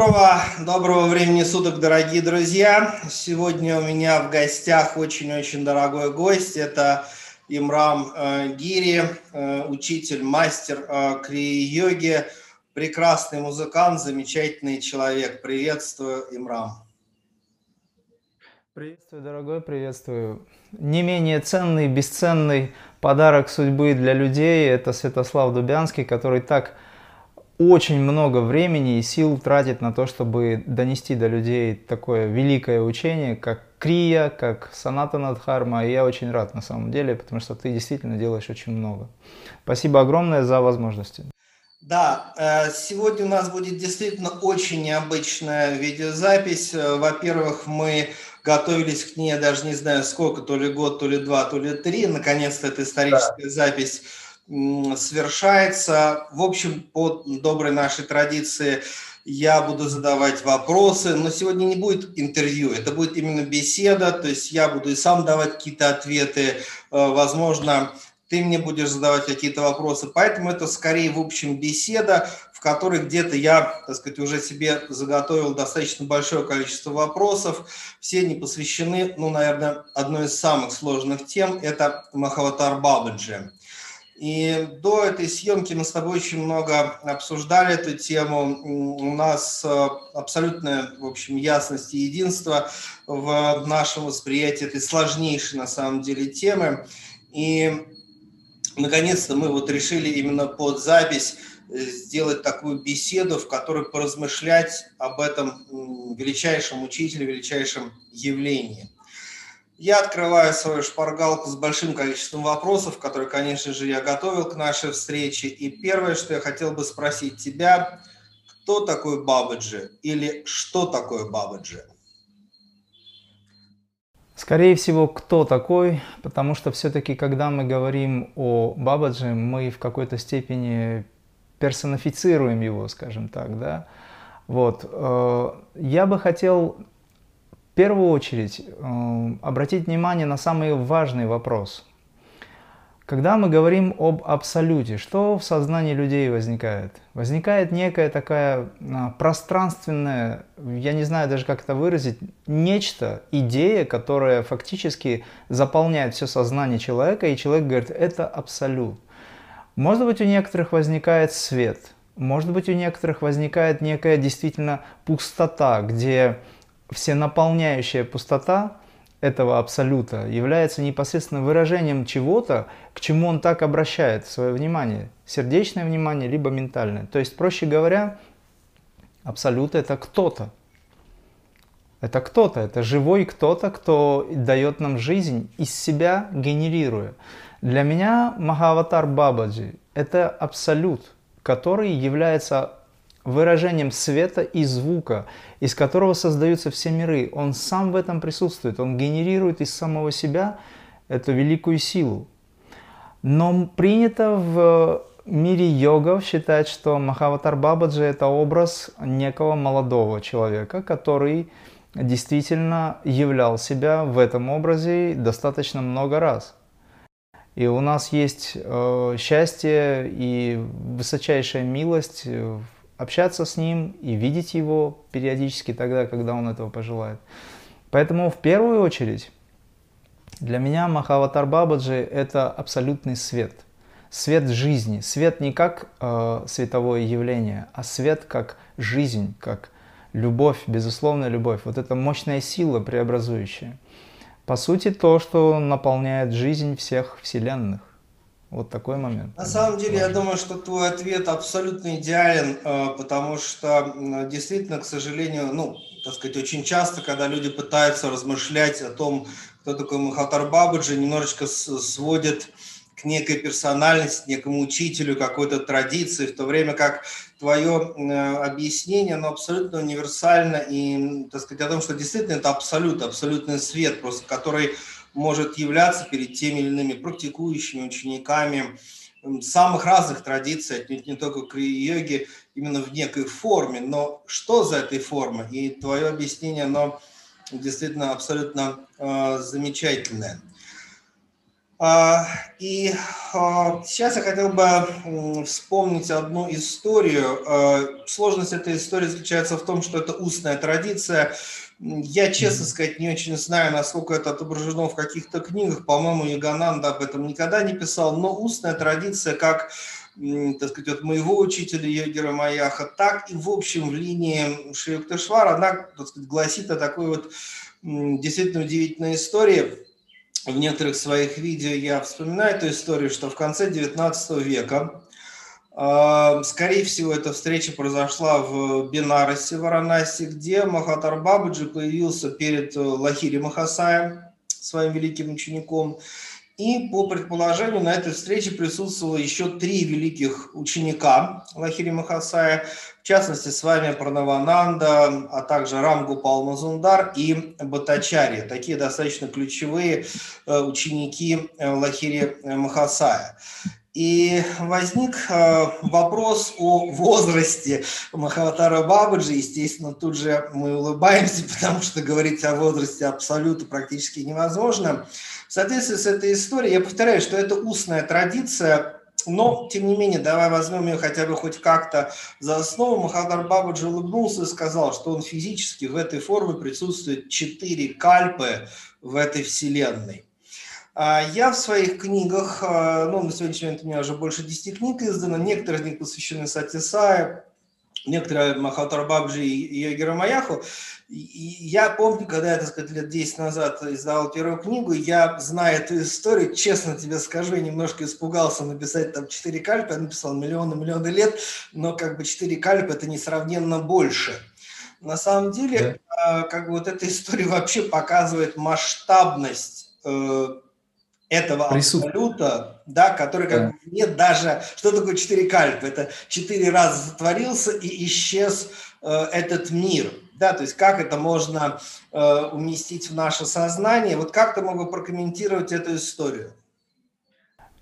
Доброго, доброго времени суток, дорогие друзья. Сегодня у меня в гостях очень-очень дорогой гость. Это Имрам э, Гири, э, учитель, мастер э, крии-йоги, прекрасный музыкант, замечательный человек. Приветствую, Имрам. Приветствую, дорогой, приветствую. Не менее ценный, бесценный подарок судьбы для людей – это Святослав Дубянский, который так очень много времени и сил тратит на то, чтобы донести до людей такое великое учение, как Крия, как Саната Надхарма. И я очень рад на самом деле, потому что ты действительно делаешь очень много. Спасибо огромное за возможности. Да, э, сегодня у нас будет действительно очень необычная видеозапись. Э, во-первых, мы готовились к ней, я даже не знаю сколько, то ли год, то ли два, то ли три. Наконец-то эта историческая да. запись совершается. В общем, по доброй нашей традиции я буду задавать вопросы, но сегодня не будет интервью, это будет именно беседа, то есть я буду и сам давать какие-то ответы, э, возможно, ты мне будешь задавать какие-то вопросы, поэтому это скорее, в общем, беседа, в которой где-то я, так сказать, уже себе заготовил достаточно большое количество вопросов, все не посвящены, ну, наверное, одной из самых сложных тем – это Махаватар Бабаджи. И до этой съемки мы с тобой очень много обсуждали эту тему. У нас э, абсолютная, в общем, ясность и единство в нашем восприятии этой сложнейшей на самом деле темы. И наконец-то мы вот решили именно под запись э, сделать такую беседу, в которой поразмышлять об этом величайшем учителе, величайшем явлении. Я открываю свою шпаргалку с большим количеством вопросов, которые, конечно же, я готовил к нашей встрече. И первое, что я хотел бы спросить тебя, кто такой Бабаджи или что такое Бабаджи? Скорее всего, кто такой, потому что все-таки, когда мы говорим о Бабаджи, мы в какой-то степени персонифицируем его, скажем так, да. Вот. Э, я бы хотел первую очередь э, обратить внимание на самый важный вопрос. Когда мы говорим об абсолюте, что в сознании людей возникает? Возникает некая такая а, пространственная, я не знаю даже как это выразить, нечто, идея, которая фактически заполняет все сознание человека, и человек говорит, это абсолют. Может быть, у некоторых возникает свет, может быть, у некоторых возникает некая действительно пустота, где всенаполняющая пустота этого абсолюта является непосредственно выражением чего-то, к чему он так обращает свое внимание, сердечное внимание, либо ментальное. То есть, проще говоря, абсолют это кто-то. Это кто-то, это живой кто-то, кто дает нам жизнь из себя генерируя. Для меня Махаватар Бабаджи – это абсолют, который является выражением света и звука, из которого создаются все миры. Он сам в этом присутствует, он генерирует из самого себя эту великую силу. Но принято в мире йогов считать, что Махаватар Бабаджи – это образ некого молодого человека, который действительно являл себя в этом образе достаточно много раз. И у нас есть э, счастье и высочайшая милость общаться с ним и видеть его периодически тогда, когда он этого пожелает. Поэтому в первую очередь для меня Махаватар Бабаджи – это абсолютный свет. Свет жизни. Свет не как э, световое явление, а свет как жизнь, как любовь, безусловная любовь. Вот это мощная сила преобразующая. По сути, то, что наполняет жизнь всех вселенных. Вот такой момент. На самом деле, я думаю, что твой ответ абсолютно идеален, э, потому что действительно, к сожалению, ну, так сказать, очень часто, когда люди пытаются размышлять о том, кто такой Махатар Бабаджи, немножечко сводят к некой персональности, некому учителю, какой-то традиции, в то время как твое объяснение, оно абсолютно универсально и, так сказать, о том, что действительно это абсолют, абсолютный свет, просто который может являться перед теми или иными практикующими учениками самых разных традиций, отнюдь не только крия-йоги, именно в некой форме. Но что за этой формой? И твое объяснение, оно действительно абсолютно э, замечательное. А, и а, сейчас я хотел бы вспомнить одну историю. Сложность этой истории заключается в том, что это устная традиция. Я, честно сказать, не очень знаю, насколько это отображено в каких-то книгах. По-моему, Ягананда об этом никогда не писал. Но устная традиция, как так сказать, от моего учителя Йогера Маяха, так и, в общем, в линии Шри-Юктешвара, она, так сказать, гласит о такой вот действительно удивительной истории – в некоторых своих видео я вспоминаю эту историю, что в конце 19 века, скорее всего, эта встреча произошла в Бенарасе, Варанаси, где Махатар Бабаджи появился перед Лахири Махасаем, своим великим учеником, и по предположению на этой встрече присутствовало еще три великих ученика Лахири Махасая, в частности с вами Пранавананда, а также Рамгу Палмазундар и Батачари, такие достаточно ключевые э, ученики э, Лахири Махасая. И возник э, вопрос о возрасте Махаватара Бабаджи. Естественно, тут же мы улыбаемся, потому что говорить о возрасте абсолютно практически невозможно. В соответствии с этой историей, я повторяю, что это устная традиция, но, тем не менее, давай возьмем ее хотя бы хоть как-то за основу. Махадар Бабаджи улыбнулся и сказал, что он физически в этой форме присутствует четыре кальпы в этой вселенной. А я в своих книгах, а, ну, на сегодняшний момент у меня уже больше 10 книг издано, некоторые из них посвящены Сатисае, некоторые Махатар Бабджи и Йогера Маяху. я помню, когда я, так сказать, лет 10 назад издавал первую книгу, я, зная эту историю, честно тебе скажу, я немножко испугался написать там 4 кальпы, я написал миллионы-миллионы лет, но как бы 4 кальпы это несравненно больше. На самом деле, да. как бы вот эта история вообще показывает масштабность э, этого абсолюта, да, который как да. нет даже, что такое четыре кальпы, это четыре раза затворился и исчез э, этот мир, да, то есть как это можно э, уместить в наше сознание, вот как ты мог бы прокомментировать эту историю?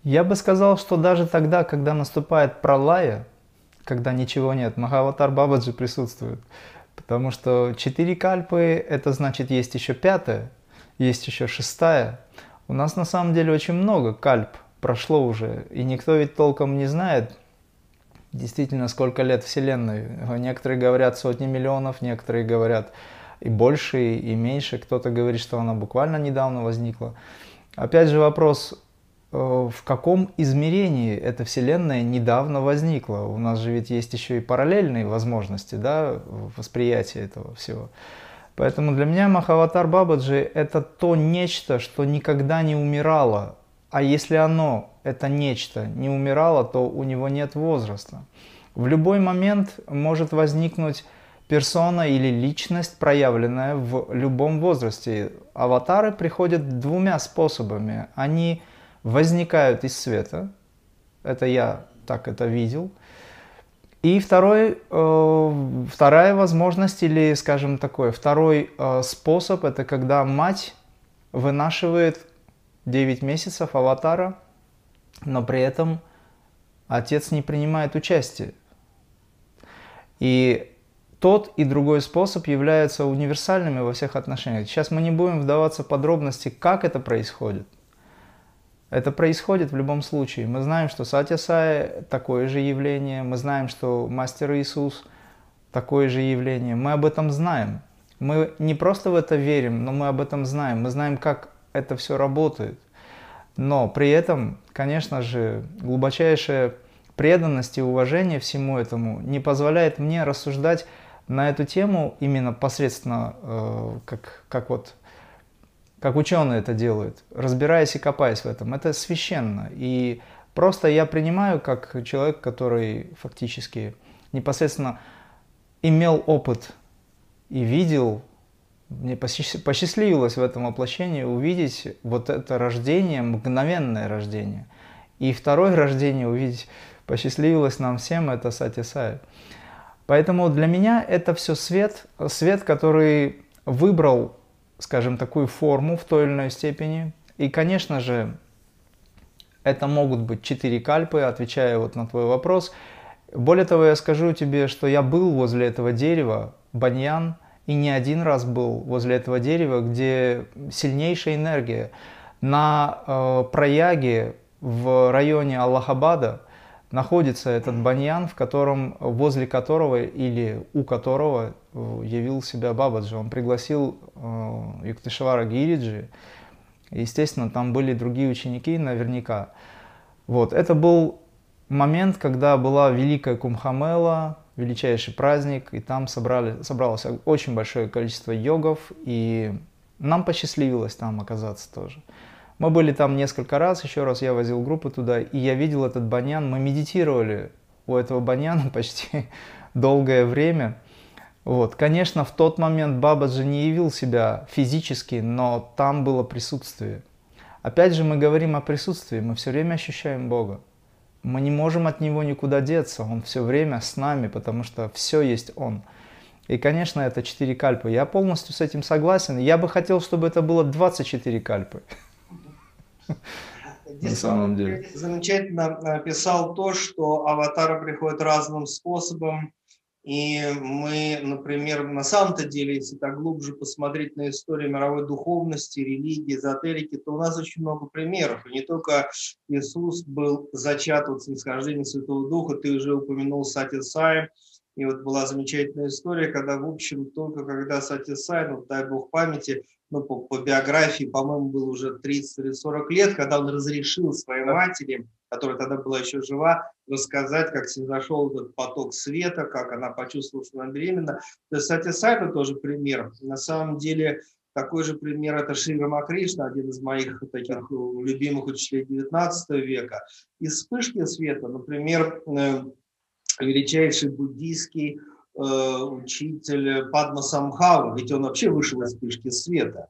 Я бы сказал, что даже тогда, когда наступает пролая, когда ничего нет, Махаватар Бабаджи присутствует, потому что четыре кальпы, это значит есть еще пятая, есть еще шестая, у нас на самом деле очень много кальп прошло уже, и никто ведь толком не знает, действительно, сколько лет Вселенной. Некоторые говорят сотни миллионов, некоторые говорят и больше, и меньше. Кто-то говорит, что она буквально недавно возникла. Опять же вопрос, э, в каком измерении эта Вселенная недавно возникла? У нас же ведь есть еще и параллельные возможности да, восприятия этого всего. Поэтому для меня Махаватар Бабаджи – это то нечто, что никогда не умирало. А если оно, это нечто, не умирало, то у него нет возраста. В любой момент может возникнуть персона или личность, проявленная в любом возрасте. Аватары приходят двумя способами. Они возникают из света, это я так это видел – и второй, э, вторая возможность или, скажем, такой, второй э, способ, это когда мать вынашивает 9 месяцев аватара, но при этом отец не принимает участие. И тот и другой способ являются универсальными во всех отношениях. Сейчас мы не будем вдаваться в подробности, как это происходит. Это происходит в любом случае. Мы знаем, что Сатя такое же явление, мы знаем, что Мастер Иисус такое же явление. Мы об этом знаем. Мы не просто в это верим, но мы об этом знаем. Мы знаем, как это все работает. Но при этом, конечно же, глубочайшая преданность и уважение всему этому не позволяет мне рассуждать на эту тему именно посредственно, э, как, как вот как ученые это делают, разбираясь и копаясь в этом. Это священно. И просто я принимаю как человек, который фактически непосредственно имел опыт и видел, мне посчастливилось в этом воплощении увидеть вот это рождение, мгновенное рождение. И второе рождение увидеть посчастливилось нам всем, это Сати Сай. Поэтому для меня это все свет, свет, который выбрал скажем, такую форму в той или иной степени. И, конечно же, это могут быть четыре кальпы, отвечая вот на твой вопрос. Более того, я скажу тебе, что я был возле этого дерева, баньян, и не один раз был возле этого дерева, где сильнейшая энергия. На э, Праяге в районе Аллахабада находится этот баньян, в котором, возле которого или у которого э, явил себя Бабаджи. Он пригласил э, Юктышевара Гириджи. Естественно, там были другие ученики наверняка. Вот. Это был момент, когда была Великая Кумхамела, величайший праздник, и там собрали, собралось очень большое количество йогов, и нам посчастливилось там оказаться тоже. Мы были там несколько раз, еще раз я возил группу туда, и я видел этот баньян, мы медитировали у этого баньяна почти долгое время. Вот. Конечно, в тот момент Бабаджи не явил себя физически, но там было присутствие. Опять же, мы говорим о присутствии, мы все время ощущаем Бога. Мы не можем от Него никуда деться, Он все время с нами, потому что все есть Он. И, конечно, это 4 кальпы. Я полностью с этим согласен. Я бы хотел, чтобы это было 24 кальпы. На самом деле. Замечательно написал то, что аватары приходят разным способом. И мы, например, на самом-то деле, если так глубже посмотреть на историю мировой духовности, религии, эзотерики, то у нас очень много примеров. И не только Иисус был зачат от снисхождения Святого Духа, ты уже упомянул Сати Сай, и вот была замечательная история, когда, в общем, только когда Сати Сай, ну, дай бог памяти, ну, по, по биографии, по-моему, был уже 30 или 40 лет, когда он разрешил своей матери, которая тогда была еще жива, рассказать, как зашел этот поток света, как она почувствовала, что она беременна. То есть, кстати, Сайта тоже пример. На самом деле, такой же пример – это Шри Рамакришна, один из моих таких любимых учителей 19 века. Из вспышки света, например, э, величайший буддийский Э, учитель Падма Самхава, ведь он вообще вышел из вспышки света.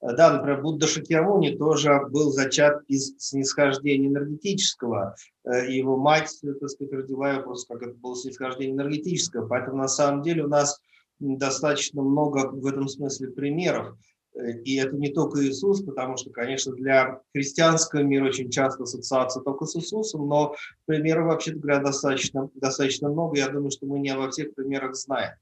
Э, да, например, Будда Шакьямуни тоже был зачат из снисхождения энергетического. Э, его мать, так сказать, родила его просто как это было снисхождение энергетическое. Поэтому на самом деле у нас достаточно много в этом смысле примеров. И это не только Иисус, потому что, конечно, для христианского мира очень часто ассоциация только с Иисусом, но примеров, вообще говоря, достаточно, достаточно много. Я думаю, что мы не обо всех примерах знаем.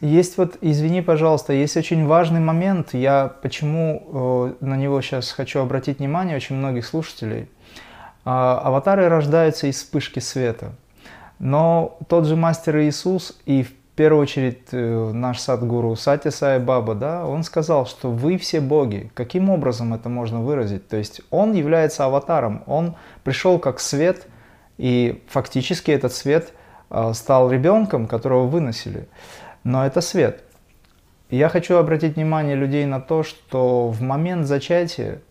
Есть вот, извини, пожалуйста, есть очень важный момент, я почему э, на него сейчас хочу обратить внимание очень многих слушателей. Э, аватары рождаются из вспышки света. Но тот же мастер Иисус и первую очередь э, наш садгуру Сати Сай Баба, да, он сказал, что вы все боги. Каким образом это можно выразить? То есть он является аватаром, он пришел как свет, и фактически этот свет э, стал ребенком, которого выносили. Но это свет. я хочу обратить внимание людей на то, что в момент зачатия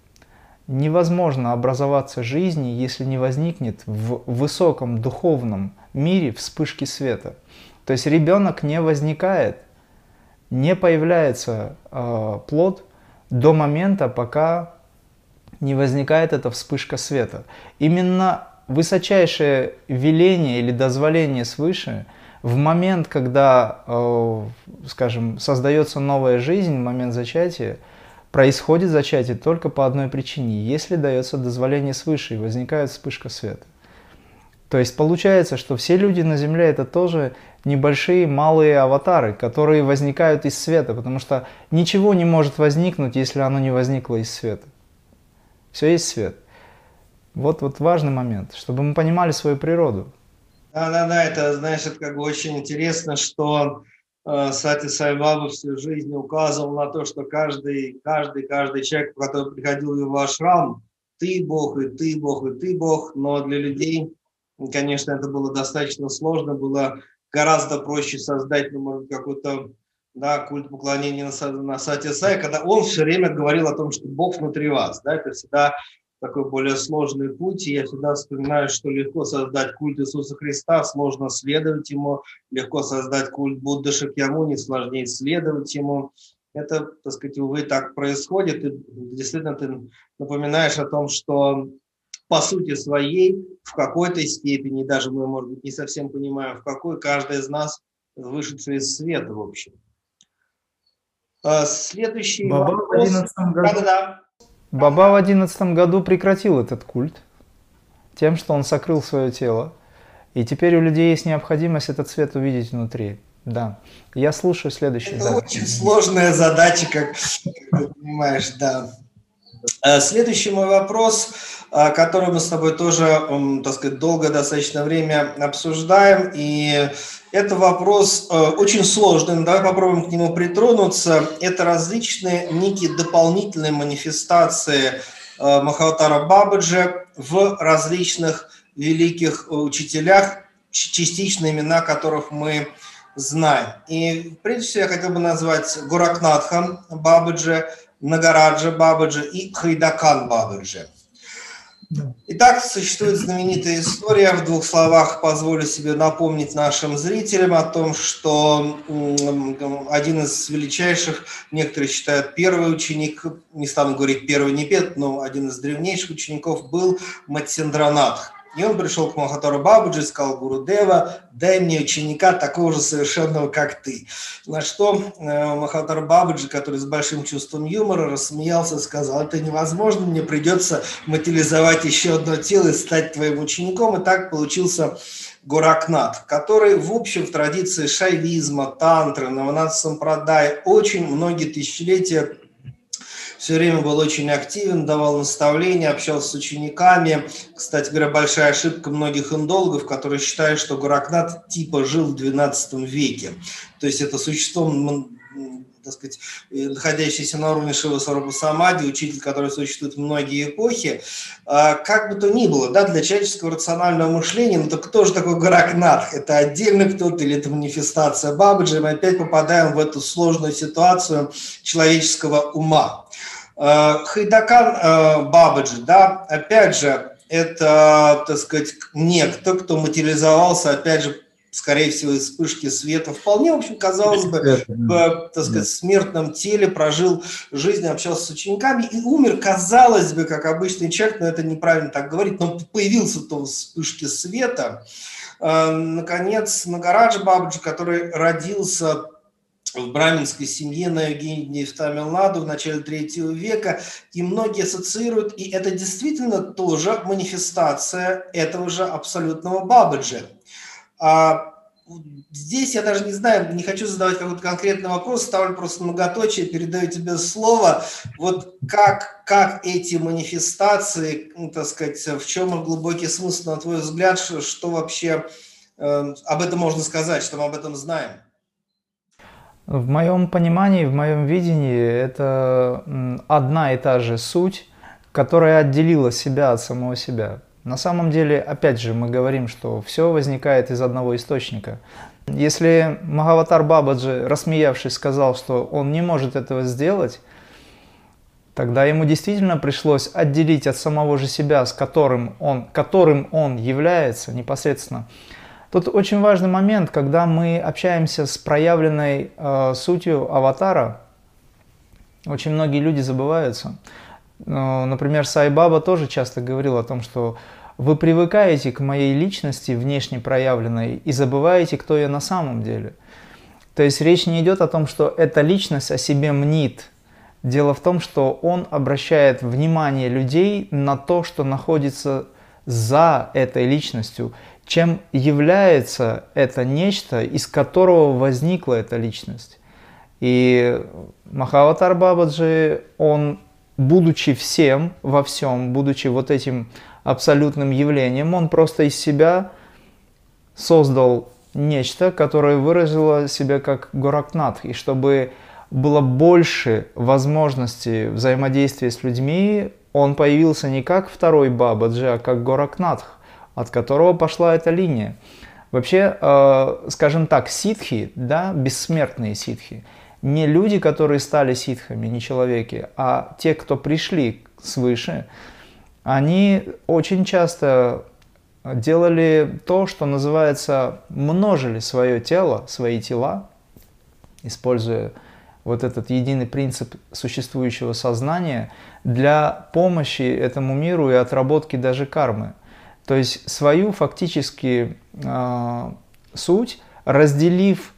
невозможно образоваться жизни, если не возникнет в высоком духовном мире вспышки света – то есть ребенок не возникает, не появляется э, плод до момента, пока не возникает эта вспышка света. Именно высочайшее веление или дозволение свыше в момент, когда, э, скажем, создается новая жизнь, в момент зачатия, происходит зачатие только по одной причине, если дается дозволение свыше и возникает вспышка света. То есть получается, что все люди на Земле это тоже небольшие малые аватары, которые возникают из света, потому что ничего не может возникнуть, если оно не возникло из света. Все есть свет. Вот, вот важный момент, чтобы мы понимали свою природу. Да-да-да, это, знаешь, это как бы очень интересно, что э, Сати Сайбаба всю жизнь указывал на то, что каждый, каждый, каждый человек, который приходил в его ашрам, ты Бог, и ты Бог, и ты Бог, но для людей Конечно, это было достаточно сложно, было гораздо проще создать, ну, может, какой-то да, культ поклонения на, на сайте Сай, когда он все время говорил о том, что Бог внутри вас. Да, это всегда такой более сложный путь. И я всегда вспоминаю, что легко создать культ Иисуса Христа, сложно следовать ему, легко создать культ Будды Шакьямуни, сложнее следовать ему. Это, так сказать, увы, так происходит. И действительно, ты напоминаешь о том, что по сути своей, в какой-то степени, даже мы, может быть, не совсем понимаем, в какой каждый из нас вышедший из света, в общем. А, следующий Баба вопрос. В году... да, да. Баба в одиннадцатом году прекратил этот культ тем, что он сокрыл свое тело. И теперь у людей есть необходимость этот свет увидеть внутри. Да. Я слушаю следующий. Это да. очень сложная задача, как ты понимаешь, да. Э, следующий мой вопрос, э, который мы с тобой тоже, так сказать, долго достаточно время обсуждаем, и это вопрос э, очень сложный, давай попробуем к нему притронуться. Это различные некие дополнительные манифестации Махаватара Бабаджи в различных великих учителях, частично имена которых мы знаем. И прежде всего я хотел бы назвать Гуракнатха Бабаджи, Нагараджа Бабаджи и Хайдакан Бабаджи. Итак, существует знаменитая история. В двух словах позволю себе напомнить нашим зрителям о том, что один из величайших, некоторые считают первый ученик, не стану говорить первый не пет, но один из древнейших учеников был Матсендранатх. И он пришел к Махатару Бабуджи и сказал, Гуру Дева, дай мне ученика такого же совершенного, как ты. На что э, Бабуджи, который с большим чувством юмора, рассмеялся и сказал, это невозможно, мне придется материализовать еще одно тело и стать твоим учеником. И так получился Горакнат, который, в общем, в традиции шайвизма, тантры, Наванат Сампрадай очень многие тысячелетия все время был очень активен, давал наставления, общался с учениками. Кстати говоря, большая ошибка многих индологов, которые считают, что Гуракнат типа жил в XII веке. То есть это существо так сказать, находящийся на уровне Шива Сарабу Самади, учитель, который существует многие эпохи. А, как бы то ни было, да, для человеческого рационального мышления, ну так кто же такой Гаракнат? Это отдельно кто-то или это манифестация Бабаджи? Мы опять попадаем в эту сложную ситуацию человеческого ума. Э, Хайдакан э, Бабаджи, да, опять же, это, так сказать, некто, кто материализовался, опять же, скорее всего, из вспышки света. Вполне, в общем, казалось бы, в, так сказать, смертном теле прожил жизнь, общался с учениками и умер, казалось бы, как обычный человек, но это неправильно так говорить, но появился то в вспышке света. Э, наконец, Нагараджа Бабаджи, который родился в браминской семье на Евгении в Тамилнаду в начале третьего века, и многие ассоциируют, и это действительно тоже манифестация этого же абсолютного Бабаджи. А здесь я даже не знаю, не хочу задавать какой-то конкретный вопрос, ставлю просто многоточие, передаю тебе слово. Вот как, как эти манифестации, ну, так сказать, в чем их глубокий смысл, на твой взгляд, что, что вообще э, об этом можно сказать, что мы об этом знаем? В моем понимании, в моем видении, это одна и та же суть, которая отделила себя от самого себя. На самом деле, опять же, мы говорим, что все возникает из одного источника. Если Магаватар Бабаджи, рассмеявшись, сказал, что он не может этого сделать, тогда ему действительно пришлось отделить от самого же себя, с которым он, которым он является непосредственно, Тут очень важный момент, когда мы общаемся с проявленной э, сутью аватара, очень многие люди забываются. Э, например, Сай Баба тоже часто говорил о том, что вы привыкаете к моей личности внешне проявленной и забываете, кто я на самом деле. То есть речь не идет о том, что эта личность о себе мнит. Дело в том, что он обращает внимание людей на то, что находится за этой личностью чем является это нечто, из которого возникла эта личность. И Махаватар Бабаджи, он, будучи всем во всем, будучи вот этим абсолютным явлением, он просто из себя создал нечто, которое выразило себя как Горакнат. И чтобы было больше возможностей взаимодействия с людьми, он появился не как второй Бабаджи, а как Горакнатх от которого пошла эта линия. Вообще, э, скажем так, ситхи, да, бессмертные ситхи, не люди, которые стали ситхами, не человеки, а те, кто пришли свыше, они очень часто делали то, что называется, множили свое тело, свои тела, используя вот этот единый принцип существующего сознания для помощи этому миру и отработки даже кармы – то есть свою фактически э, суть, разделив,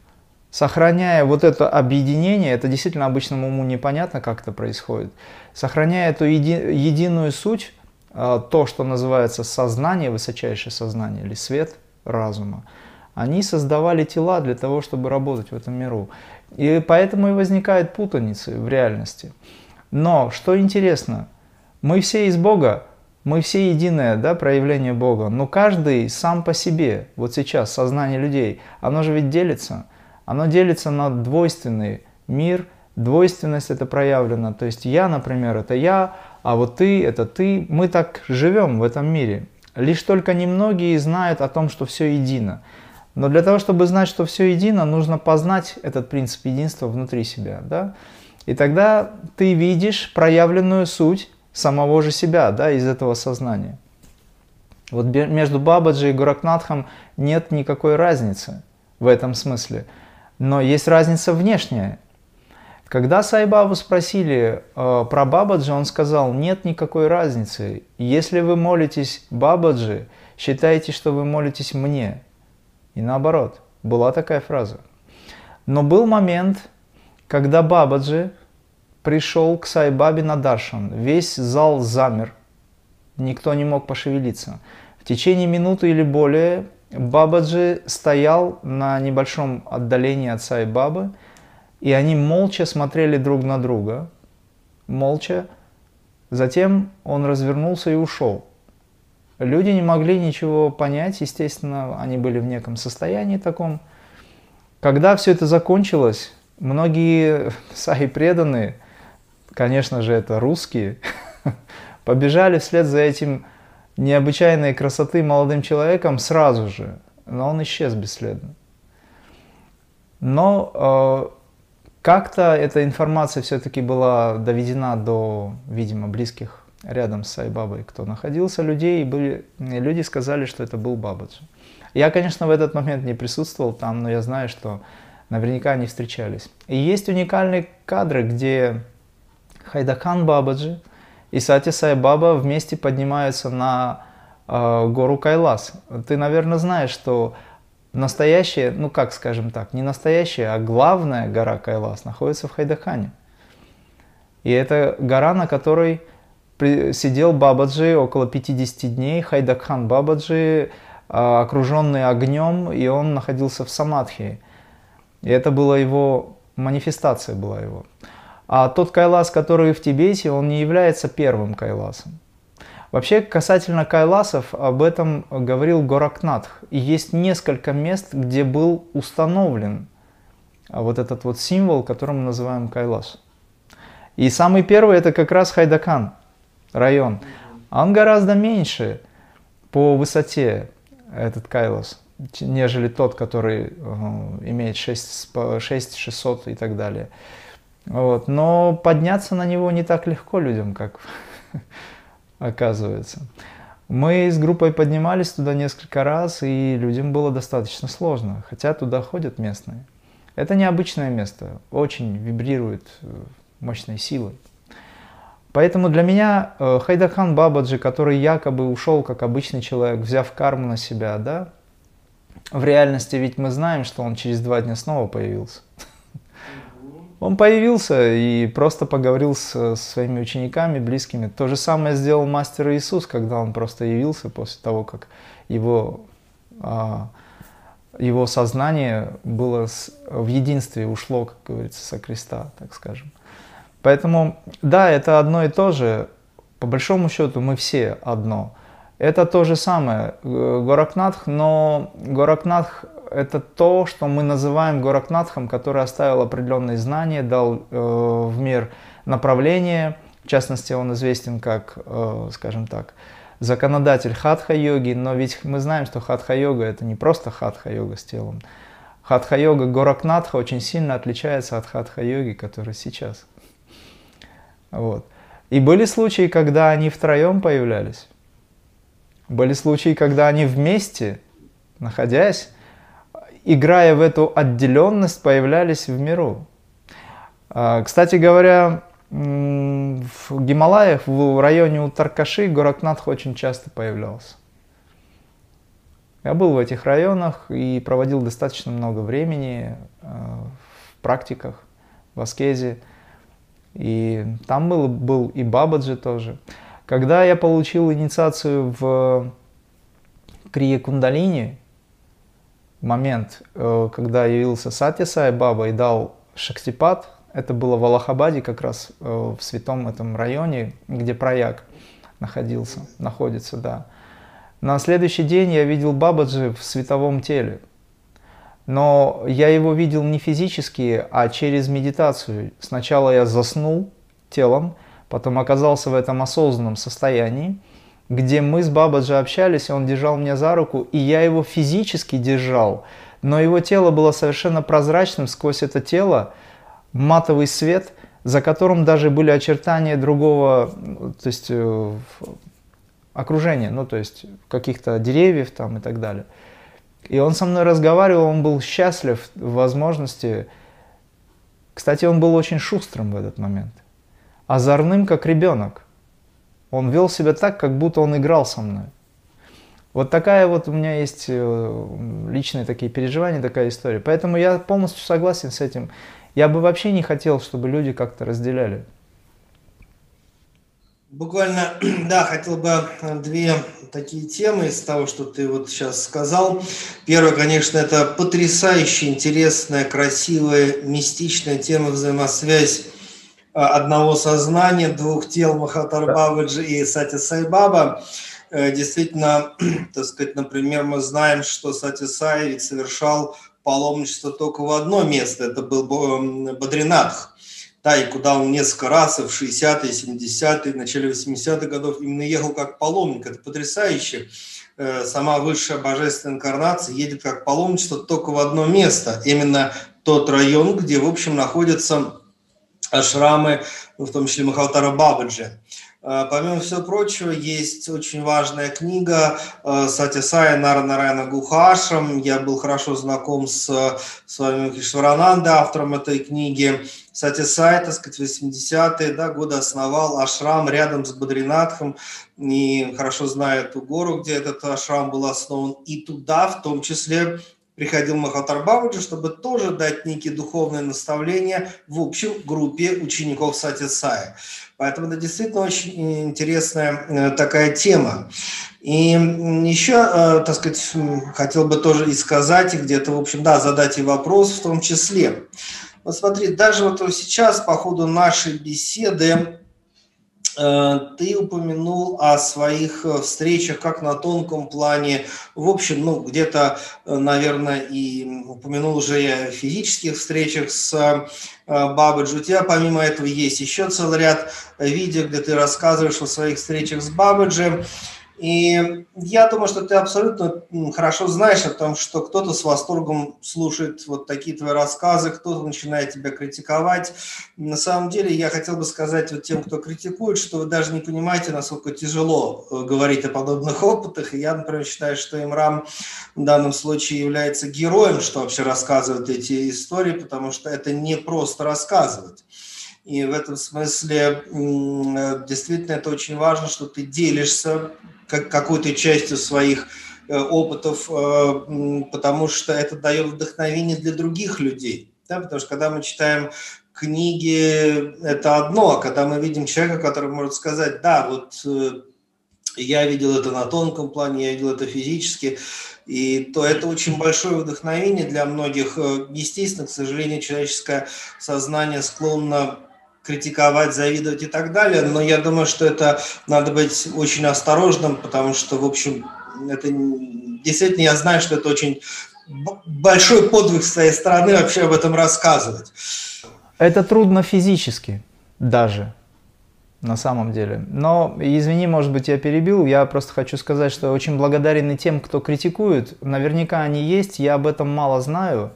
сохраняя вот это объединение, это действительно обычному уму непонятно, как это происходит, сохраняя эту еди, единую суть, то, что называется сознание, высочайшее сознание или свет разума, они создавали тела для того, чтобы работать в этом миру. И поэтому и возникает путаница в реальности. Но, что интересно – Мы все из Бога, мы все единое да, проявление Бога, но каждый сам по себе, вот сейчас сознание людей, оно же ведь делится. Оно делится на двойственный мир, двойственность это проявлено. То есть я, например, это я, а вот ты, это ты. Мы так живем в этом мире. Лишь только немногие знают о том, что все едино. Но для того, чтобы знать, что все едино, нужно познать этот принцип единства внутри себя. Да? И тогда ты видишь проявленную суть самого же себя да, из этого сознания. Вот между Бабаджи и Гуракнатхом нет никакой разницы в этом смысле. Но есть разница внешняя. Когда Сайбабу спросили э, про Бабаджи, он сказал, нет никакой разницы. Если вы молитесь Бабаджи, считайте, что вы молитесь мне. И наоборот, была такая фраза. Но был момент, когда Бабаджи пришел к Сайбабе на Даршан. Весь зал замер. Никто не мог пошевелиться. В течение минуты или более Бабаджи стоял на небольшом отдалении от Сайбабы, и они молча смотрели друг на друга. Молча. Затем он развернулся и ушел. Люди не могли ничего понять, естественно, они были в неком состоянии таком. Когда все это закончилось, многие саи преданные – конечно же, это русские, побежали вслед за этим необычайной красоты молодым человеком сразу же, но он исчез бесследно. Но э, как-то эта информация все-таки была доведена до, видимо, близких рядом с Сайбабой, кто находился, людей, и были, люди сказали, что это был Бабаджи. Я, конечно, в этот момент не присутствовал там, но я знаю, что наверняка они встречались. И есть уникальные кадры, где Хайдакан Бабаджи и Сати Сай Баба вместе поднимаются на э, гору Кайлас. Ты, наверное, знаешь, что настоящая, ну как скажем так, не настоящая, а главная гора Кайлас находится в Хайдакане. И это гора, на которой сидел Бабаджи около 50 дней, Хайдакхан Бабаджи, а, окруженный огнем, и он находился в Самадхи. И это была его манифестация была его. А тот кайлас, который в Тибете, он не является первым кайласом. Вообще, касательно кайласов, об этом говорил Горакнатх. И есть несколько мест, где был установлен вот этот вот символ, который мы называем кайлас. И самый первый это как раз Хайдакан район. Он гораздо меньше по высоте, этот кайлас, нежели тот, который э, имеет 6, 6 600 и так далее. Вот. Но подняться на него не так легко людям, как оказывается. Мы с группой поднимались туда несколько раз, и людям было достаточно сложно, хотя туда ходят местные. Это необычное место, очень вибрирует э, мощной силой. Поэтому для меня э, Хайдахан Бабаджи, который якобы ушел как обычный человек, взяв карму на себя, да, в реальности ведь мы знаем, что он через два дня снова появился. Он появился и просто поговорил с, своими учениками, близкими. То же самое сделал мастер Иисус, когда он просто явился после того, как его, а, его сознание было в единстве, ушло, как говорится, со креста, так скажем. Поэтому, да, это одно и то же. По большому счету мы все одно. Это то же самое, Горакнатх, но Горакнатх это то, что мы называем Горакнатхом, который оставил определенные знания, дал э, в мир направление. В частности, он известен как, э, скажем так, законодатель хатха-йоги, но ведь мы знаем, что хатха-йога это не просто хатха-йога с телом. Хатха-йога Горакнатха очень сильно отличается от хатха-йоги, который сейчас. Вот. И были случаи, когда они втроем появлялись. Были случаи, когда они вместе, находясь, играя в эту отделенность, появлялись в миру. А, кстати говоря, в Гималаях, в районе Утаркаши, Горакнатх очень часто появлялся. Я был в этих районах и проводил достаточно много времени а, в практиках, в аскезе. И там был, был и Бабаджи тоже. Когда я получил инициацию в Крия Кундалини, момент, э, когда явился Сати Сай Баба и дал Шактипат, Это было в Аллахабаде, как раз э, в святом этом районе, где прояк находился, находится, да. На следующий день я видел Бабаджи в световом теле. Но я его видел не физически, а через медитацию. Сначала я заснул телом, потом оказался в этом осознанном состоянии, где мы с Бабаджи общались, он держал меня за руку, и я его физически держал, но его тело было совершенно прозрачным, сквозь это тело матовый свет, за которым даже были очертания другого, то есть э, окружения, ну то есть каких-то деревьев там и так далее. И он со мной разговаривал, он был счастлив в возможности. Кстати, он был очень шустрым в этот момент. Озорным, как ребенок. Он вел себя так, как будто он играл со мной. Вот такая вот у меня есть э, личные такие переживания, такая история. Поэтому я полностью согласен с этим. Я бы вообще не хотел, чтобы люди как-то разделяли. Буквально, да, хотел бы две такие темы из того, что ты вот сейчас сказал. Первое, конечно, это потрясающе интересная, красивая, мистичная тема взаимосвязь одного сознания, двух тел Махатар Бабаджи и Сати Сайбаба. Э, действительно, так сказать, например, мы знаем, что Сати Сай совершал паломничество только в одно место, это был Бадринатх да, и куда он несколько раз в 60-е, 70-е, начале 80-х годов именно ехал как паломник. Это потрясающе. Э, сама высшая божественная инкарнация едет как паломничество только в одно место. Именно тот район, где, в общем, находятся ашрамы, в том числе Махалтара Бабаджи. Э, помимо всего прочего, есть очень важная книга э, Сатисая Нарайна Гухашам. Я был хорошо знаком с, с вами Кишварананда, автором этой книги. Сатисай, так сказать, 80-е да, годы основал ашрам рядом с Бадринатхом. И хорошо знаю эту гору, где этот ашрам был основан. И туда в том числе приходил Махатар Бабаджи, чтобы тоже дать некие духовные наставления в общем группе учеников Сатисая. Поэтому это действительно очень интересная э, такая тема. И еще, э, так сказать, хотел бы тоже и сказать, и где-то, в общем, да, задать и вопрос в том числе. Вот смотри, даже вот сейчас по ходу нашей беседы ты упомянул о своих э, встречах как на тонком плане, в общем, ну, где-то, э, наверное, и упомянул уже о физических встречах с Бабаджи. У тебя помимо этого есть еще целый ряд видео, где ты рассказываешь о своих встречах с Бабаджи. И я думаю, что ты абсолютно хорошо знаешь о том, что кто-то с восторгом слушает вот такие твои рассказы, кто-то начинает тебя критиковать. На самом деле я хотел бы сказать вот тем, кто критикует, что вы даже не понимаете, насколько тяжело э, говорить о подобных опытах. И я, например, считаю, что Имрам в данном случае является героем, что вообще рассказывает эти истории, потому что это не просто рассказывать. И в этом смысле э, действительно это очень важно, что ты делишься как, какой-то частью своих э, опытов, э, потому что это дает вдохновение для других людей. Да? Потому что когда мы читаем книги, это одно, а когда мы видим человека, который может сказать, да, вот я видел это на тонком плане, я видел это физически, и то это очень большое вдохновение для многих. Естественно, к сожалению, человеческое сознание склонно критиковать, завидовать и так далее, но я думаю, что это надо быть очень осторожным, потому что, в общем, это действительно я знаю, что это очень большой подвиг с твоей стороны вообще об этом рассказывать. Это трудно физически даже, на самом деле. Но, извини, может быть, я перебил, я просто хочу сказать, что очень благодарен и тем, кто критикует. Наверняка они есть, я об этом мало знаю.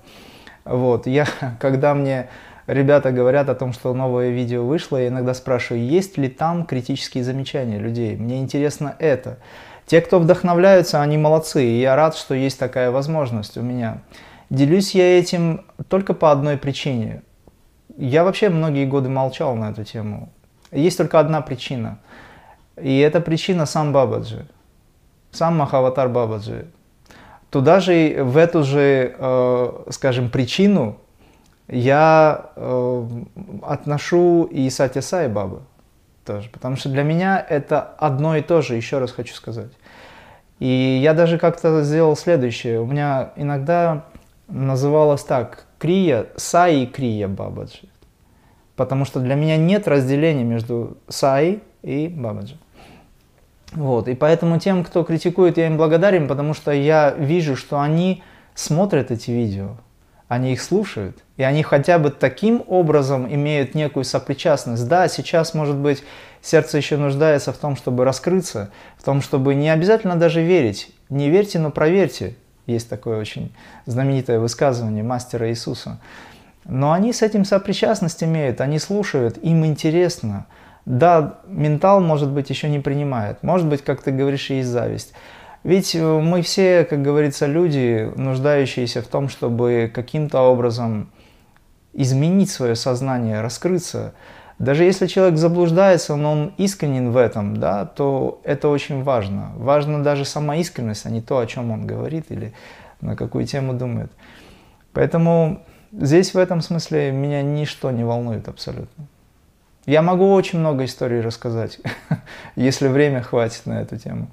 Вот, я, когда мне ребята говорят о том, что новое видео вышло, я иногда спрашиваю, есть ли там критические замечания людей. Мне интересно это. Те, кто вдохновляются, они молодцы, и я рад, что есть такая возможность у меня. Делюсь я этим только по одной причине. Я вообще многие годы молчал на эту тему. Есть только одна причина. И эта причина сам Бабаджи. Сам Махаватар Бабаджи. Туда же, в эту же, э, скажем, причину я э, отношу и Сати Сай Бабы тоже, потому что для меня это одно и то же, еще раз хочу сказать. И я даже как-то сделал следующее. У меня иногда называлось так, Крия, Саи Крия Бабаджи. Потому что для меня нет разделения между Саи и Бабаджи. Вот. И поэтому тем, кто критикует, я им благодарен, потому что я вижу, что они смотрят эти видео, они их слушают, и они хотя бы таким образом имеют некую сопричастность. Да, сейчас, может быть, сердце еще нуждается в том, чтобы раскрыться, в том, чтобы не обязательно даже верить. Не верьте, но проверьте. Есть такое очень знаменитое высказывание мастера Иисуса. Но они с этим сопричастность имеют, они слушают, им интересно. Да, ментал, может быть, еще не принимает. Может быть, как ты говоришь, есть зависть. Ведь э, мы все, как говорится, люди, нуждающиеся в том, чтобы каким-то образом изменить свое сознание, раскрыться. Даже если человек заблуждается, но он искренен в этом, да, то это очень важно. Важна даже сама искренность, а не то, о чем он говорит или на какую тему думает. Поэтому здесь в этом смысле меня ничто не волнует абсолютно. Я могу очень много историй рассказать, если время хватит на эту тему.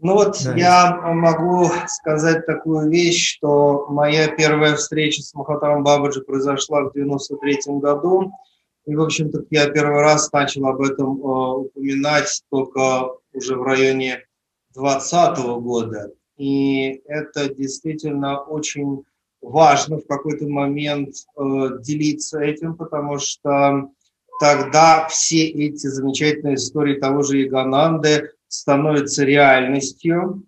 Ну вот да, я могу сказать такую вещь, что моя первая встреча с Махатаром Бабаджи произошла в 93 году. И, в общем-то, я первый раз начал об этом э, упоминать только уже в районе 2020 года. И это действительно очень важно в какой-то момент э, делиться этим, потому что тогда все эти замечательные истории того же Игананды становится реальностью.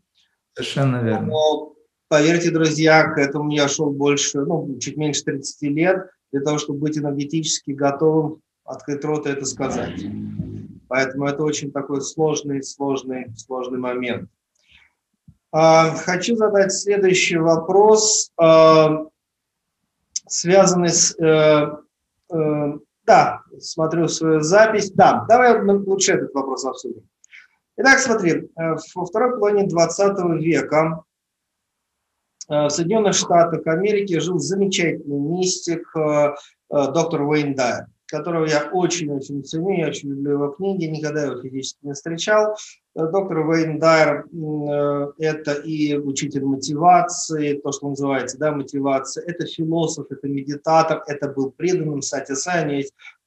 Совершенно верно. Но, поверьте, друзья, к этому я шел больше, ну, чуть меньше 30 лет, для того, чтобы быть энергетически готовым открыть рот и это сказать. Поэтому это очень такой сложный, сложный, сложный момент. А, хочу задать следующий вопрос, а, связанный с... Э, э, да, смотрю свою запись. Да, давай лучше этот вопрос обсудим. Итак, смотри, э, во второй половине 20 века э, в Соединенных Штатах Америки жил замечательный мистик э, доктор Уэйн Дайер которого я очень-очень ценю, я очень люблю его книги, никогда его физически не встречал. Доктор Уэйн Дайер это и учитель мотивации, то, что называется да, мотивация, это философ, это медитатор, это был преданным Сати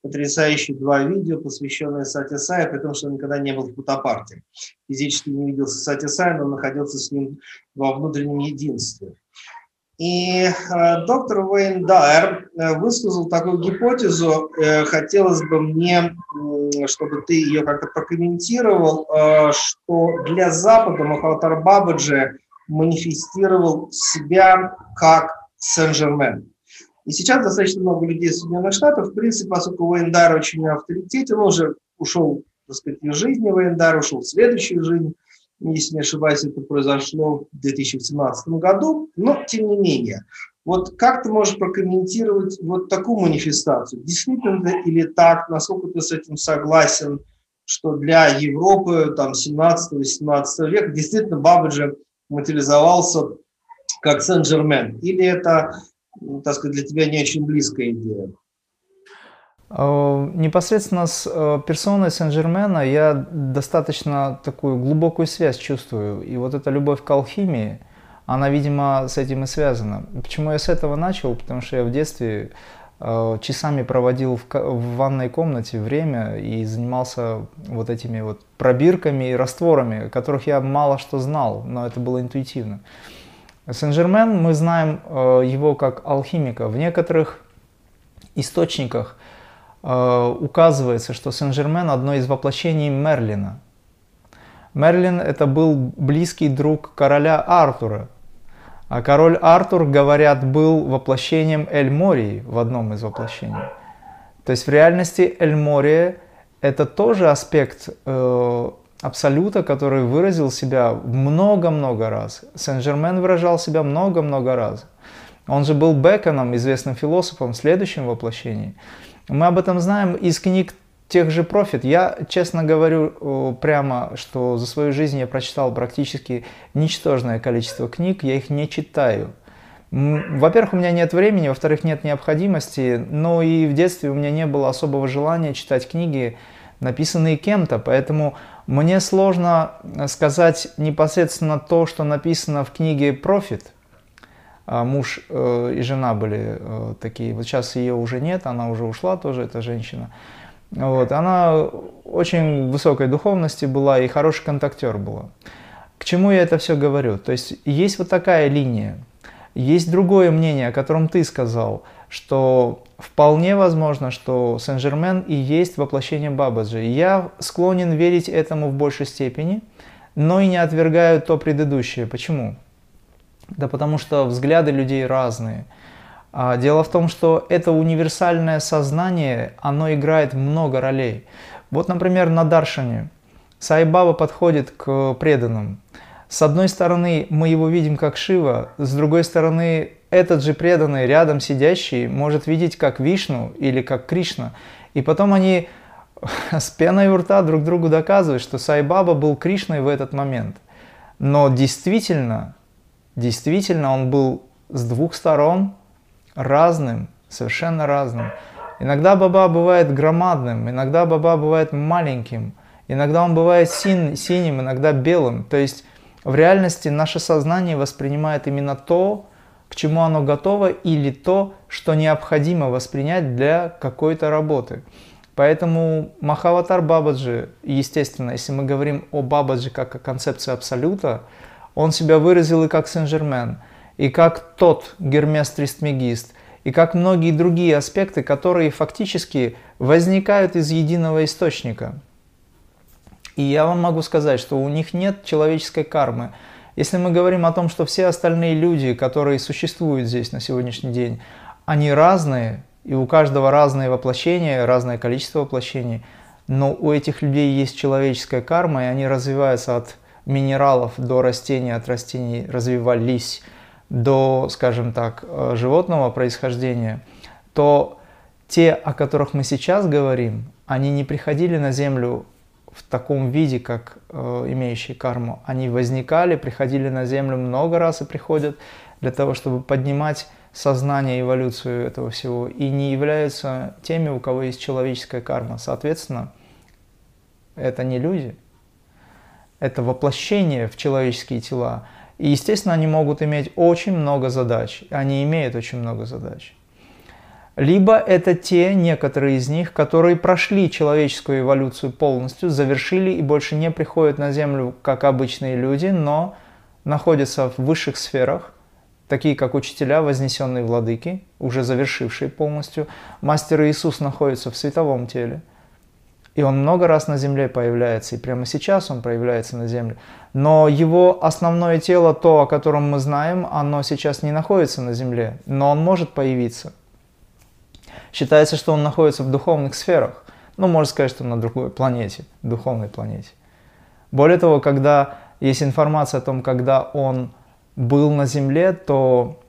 потрясающие два видео, посвященные Сати Сай, при том, что он никогда не был в Бутапарте. Физически не виделся Сати Сай, но находился с ним во внутреннем единстве. И э, доктор Уэйн Дайер э, высказал такую гипотезу, э, хотелось бы мне, э, чтобы ты ее как-то прокомментировал, э, что для Запада Махатар Бабаджи манифестировал себя как Сен-Жермен. И сейчас достаточно много людей из Соединенных Штатов, в принципе, поскольку Уэйн Дайер очень авторитетен, он уже ушел, так сказать, из жизни Уэйн Дайер, ушел в следующую жизнь, если не ошибаюсь, это произошло в 2017 году, но тем не менее. Вот как ты можешь прокомментировать вот такую манифестацию? Действительно или так? Насколько ты с этим согласен, что для Европы там 17-18 века действительно Бабаджи материализовался как Сен-Жермен? Или это, так сказать, для тебя не очень близкая идея? Э, непосредственно с э, персоной Сен-Жермена я достаточно такую глубокую связь чувствую. И вот эта любовь к алхимии, она, видимо, с этим и связана. Почему я с этого начал? Потому что я в детстве э, часами проводил в, ванной комнате время и занимался вот этими вот пробирками и растворами, которых я мало что знал, но это было интуитивно. Сен-Жермен, мы знаем его как алхимика. В некоторых источниках Э, указывается, что Сен-Жермен одно из воплощений Мерлина. Мерлин это был близкий друг короля Артура. А король Артур, говорят, был воплощением Эль-Мории в одном из воплощений. То есть в реальности Эль-Мория это тоже аспект э, абсолюта, который выразил себя много-много раз. Сен-Жермен выражал себя много-много раз. Он же был Беконом, известным философом, в следующем воплощении. Мы об этом знаем из книг тех же профит. Я, честно говорю прямо, что за свою жизнь я прочитал практически ничтожное количество книг, я их не читаю. Во-первых, у меня нет времени, во-вторых, нет необходимости, но и в детстве у меня не было особого желания читать книги, написанные кем-то, поэтому мне сложно сказать непосредственно то, что написано в книге «Профит», а муж э, и жена были э, такие. Вот сейчас ее уже нет, она уже ушла тоже, эта женщина. Вот, она очень высокой духовности была и хороший контактер была. К чему я это все говорю? То есть есть вот такая линия. Есть другое мнение, о котором ты сказал, что вполне возможно, что Сен-Жермен и есть воплощение Бабаджи. Я склонен верить этому в большей степени, но и не отвергаю то предыдущее. Почему? Да потому что взгляды людей разные. А дело в том, что это универсальное сознание, оно играет много ролей. Вот, например, на Даршане Сайбаба подходит к преданным. С одной стороны, мы его видим как Шива, с другой стороны, этот же преданный, рядом сидящий, может видеть как Вишну или как Кришна. И потом они с пеной у рта друг другу доказывают, что Сайбаба был Кришной в этот момент. Но действительно, действительно он был с двух сторон разным, совершенно разным. Иногда Баба бывает громадным, иногда Баба бывает маленьким, иногда он бывает син, синим, иногда белым. То есть в реальности наше сознание воспринимает именно то, к чему оно готово, или то, что необходимо воспринять для какой-то работы. Поэтому Махаватар Бабаджи, естественно, если мы говорим о Бабаджи как о концепции абсолюта, он себя выразил и как Сен-Жермен, и как тот Гермес Тристмегист, и как многие другие аспекты, которые фактически возникают из единого источника – и я вам могу сказать, что у них нет человеческой кармы. Если мы говорим о том, что все остальные люди, которые существуют здесь на сегодняшний день, они разные, и у каждого разные воплощения, разное количество воплощений, но у этих людей есть человеческая карма, и они развиваются от минералов до растений, от растений развивались до, скажем так, э, животного происхождения, то те, о которых мы сейчас говорим, они не приходили на Землю в таком виде, как э, имеющие карму, они возникали, приходили на Землю много раз и приходят для того, чтобы поднимать сознание, эволюцию этого всего, и не являются теми, у кого есть человеческая карма. Соответственно, это не люди, это воплощение в человеческие тела. И, естественно, они могут иметь очень много задач, они имеют очень много задач либо это те, некоторые из них, которые прошли человеческую эволюцию полностью, завершили и больше не приходят на Землю как обычные люди, но находятся в высших сферах, такие как учителя, вознесенные владыки, уже завершившие полностью. Мастер Иисус находится в световом теле, и он много раз на Земле появляется, и прямо сейчас он проявляется на Земле. Но его основное тело, то, о котором мы знаем, оно сейчас не находится на Земле, но он может появиться – Считается, что он находится в духовных сферах. Ну, можно сказать, что на другой планете, духовной планете. Более того, когда есть информация о том, когда он был на Земле, то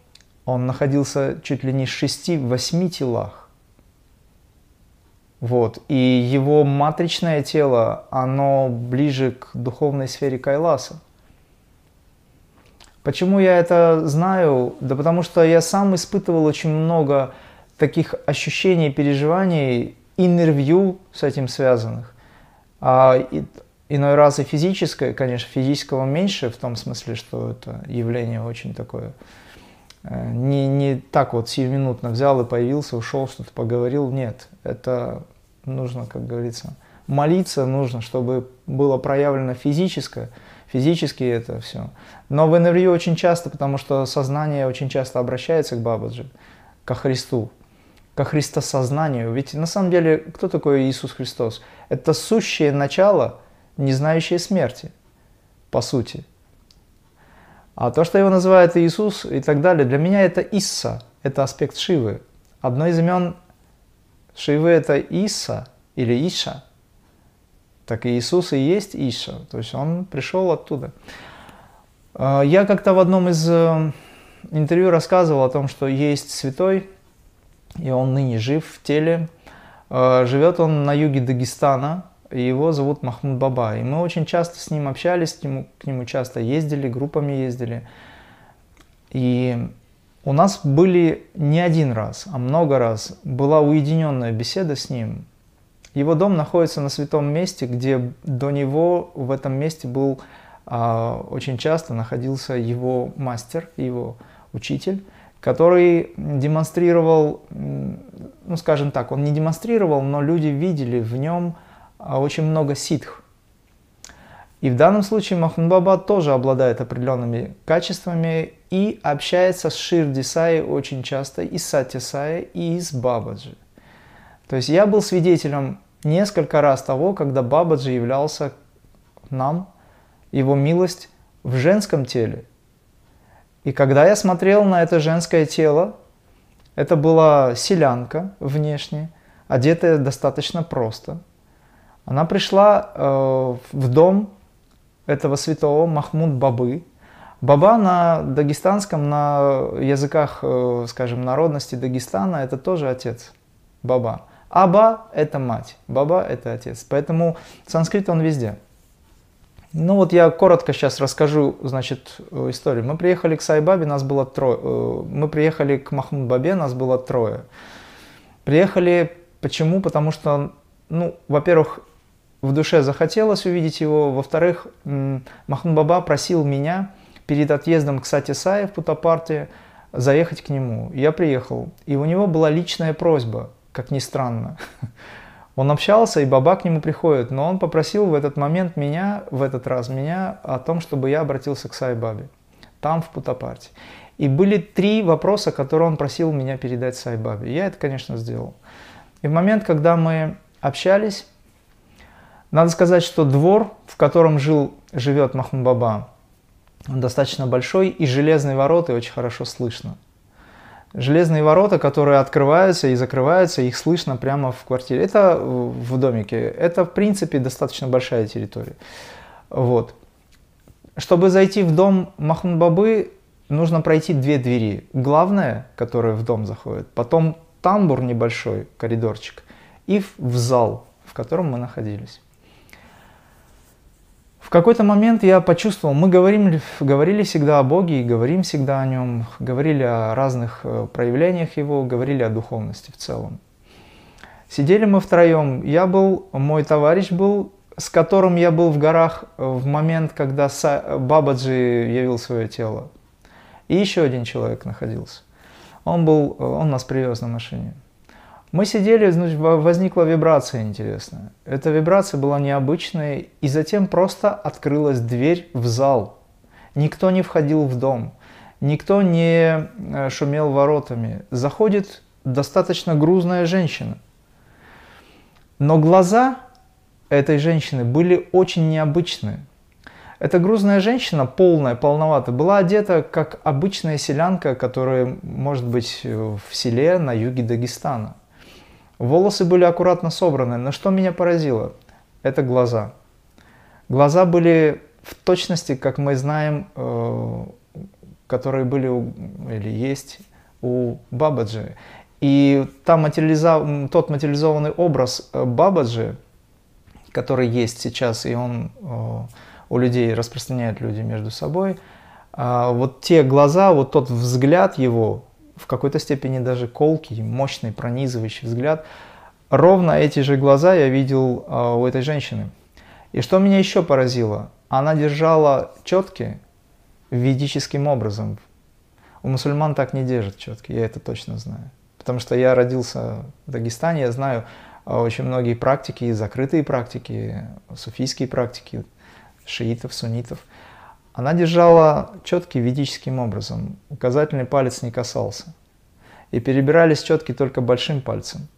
он находился чуть ли не в шести-восьми телах. Вот. И его матричное тело, оно ближе к духовной сфере Кайласа. Почему я это знаю? Да потому что я сам испытывал очень много таких ощущений, переживаний, интервью с этим связанных. А иной раз и физическое, конечно, физического меньше, в том смысле, что это явление очень такое, э, не, не так вот сиюминутно взял и появился, ушел, что-то поговорил. Нет, это нужно, как говорится, молиться нужно, чтобы было проявлено физическое, физически это все. Но в интервью очень часто, потому что сознание очень часто обращается к Бабаджи, ко Христу ко христосознанию. Ведь на самом деле, кто такой Иисус Христос? Это сущее начало, не знающее смерти, по сути. А то, что его называют Иисус и так далее, для меня это Исса, это аспект Шивы. Одно из имен Шивы это Иса или Иша. Так и Иисус и есть Иша, то есть он пришел оттуда. А, я как-то в одном из э, интервью рассказывал о том, что есть святой и он ныне жив в теле. Э, живет он на юге Дагестана, его зовут Махмуд Баба. И мы очень часто с ним общались, к нему, к нему часто ездили, группами ездили. И у нас были не один раз, а много раз была уединенная беседа с ним. Его дом находится на святом месте, где до него в этом месте был а, очень часто находился его мастер, его учитель, который демонстрировал, ну скажем так, он не демонстрировал, но люди видели в нем а, очень много ситх. И в данном случае Махмуд тоже обладает определенными качествами и общается с Ширди Сай очень часто, и с Сати Сай, и с Бабаджи. То есть я был свидетелем несколько раз того, когда Бабаджи являлся нам, его милость, в женском теле. И когда я смотрел на это женское тело, это была селянка внешне, одетая достаточно просто. Она пришла э, в дом этого святого Махмуд Бабы. Баба на дагестанском, на языках, э, скажем, народности Дагестана, это тоже отец. Баба. Аба – это мать, Баба – это отец. Поэтому санскрит он везде. Ну вот я коротко сейчас расскажу, значит, историю. Мы приехали к Сайбабе, нас было трое. Э, мы приехали к Махмуд Бабе, нас было трое. Приехали почему? Потому что, ну, во-первых, в душе захотелось увидеть его. Во-вторых, Махмуд Баба просил меня перед отъездом к Сати Сае в Путапарте заехать к нему. Я приехал, и у него была личная просьба, как ни странно. Он общался, и Баба к нему приходит, но он попросил в этот момент меня, в этот раз меня, о том, чтобы я обратился к Сай Бабе, там, в Путапарте. И были три вопроса, которые он просил меня передать Сай Бабе. Я это, конечно, сделал. И в момент, когда мы общались, надо сказать, что двор, в котором жил, живет Махмуд Баба, он достаточно большой, и железные ворота очень хорошо слышно. Железные ворота, которые открываются и закрываются, их слышно прямо в квартире. Это в домике. Это, в принципе, достаточно большая территория. Вот. Чтобы зайти в дом Махмуд Бабы, нужно пройти две двери. Главная, которая в дом заходит, потом тамбур небольшой, коридорчик, и в зал, в котором мы находились. Какой-то момент я почувствовал, мы говорим, говорили всегда о Боге и говорим всегда о Нем, говорили о разных э, проявлениях Его, говорили о духовности в целом. Сидели мы втроем, я был, мой товарищ был, с которым я был в горах в момент, когда Бабаджи явил свое тело. И еще один человек находился. Он, был, он нас привез на машине. Мы сидели, значит, возникла вибрация интересная. Эта вибрация была необычная, и затем просто открылась дверь в зал. Никто не входил в дом, никто не э, шумел воротами. Заходит достаточно грузная женщина. Но глаза этой женщины были очень необычные. Эта грузная женщина, полная, полноватая, была одета как обычная селянка, которая может быть в селе на юге Дагестана. Волосы были аккуратно собраны, но что меня поразило? Это глаза. Глаза были в точности, как мы знаем, э, которые были у, или есть у Бабаджи. И там материализов... тот материализованный образ э, Бабаджи, который есть сейчас, и он э, у людей распространяет люди между собой, а вот те глаза, вот тот взгляд его, в какой-то степени даже колкий, мощный, пронизывающий взгляд. Ровно эти же глаза я видел э, у этой женщины. И что меня еще поразило, она держала четки ведическим образом. У мусульман так не держат четки, я это точно знаю. Потому что я родился в Дагестане, я знаю а, очень многие практики, закрытые практики, суфийские практики, шиитов, суннитов – она держала четкий ведическим образом, указательный палец не касался. И перебирались четки только большим пальцем,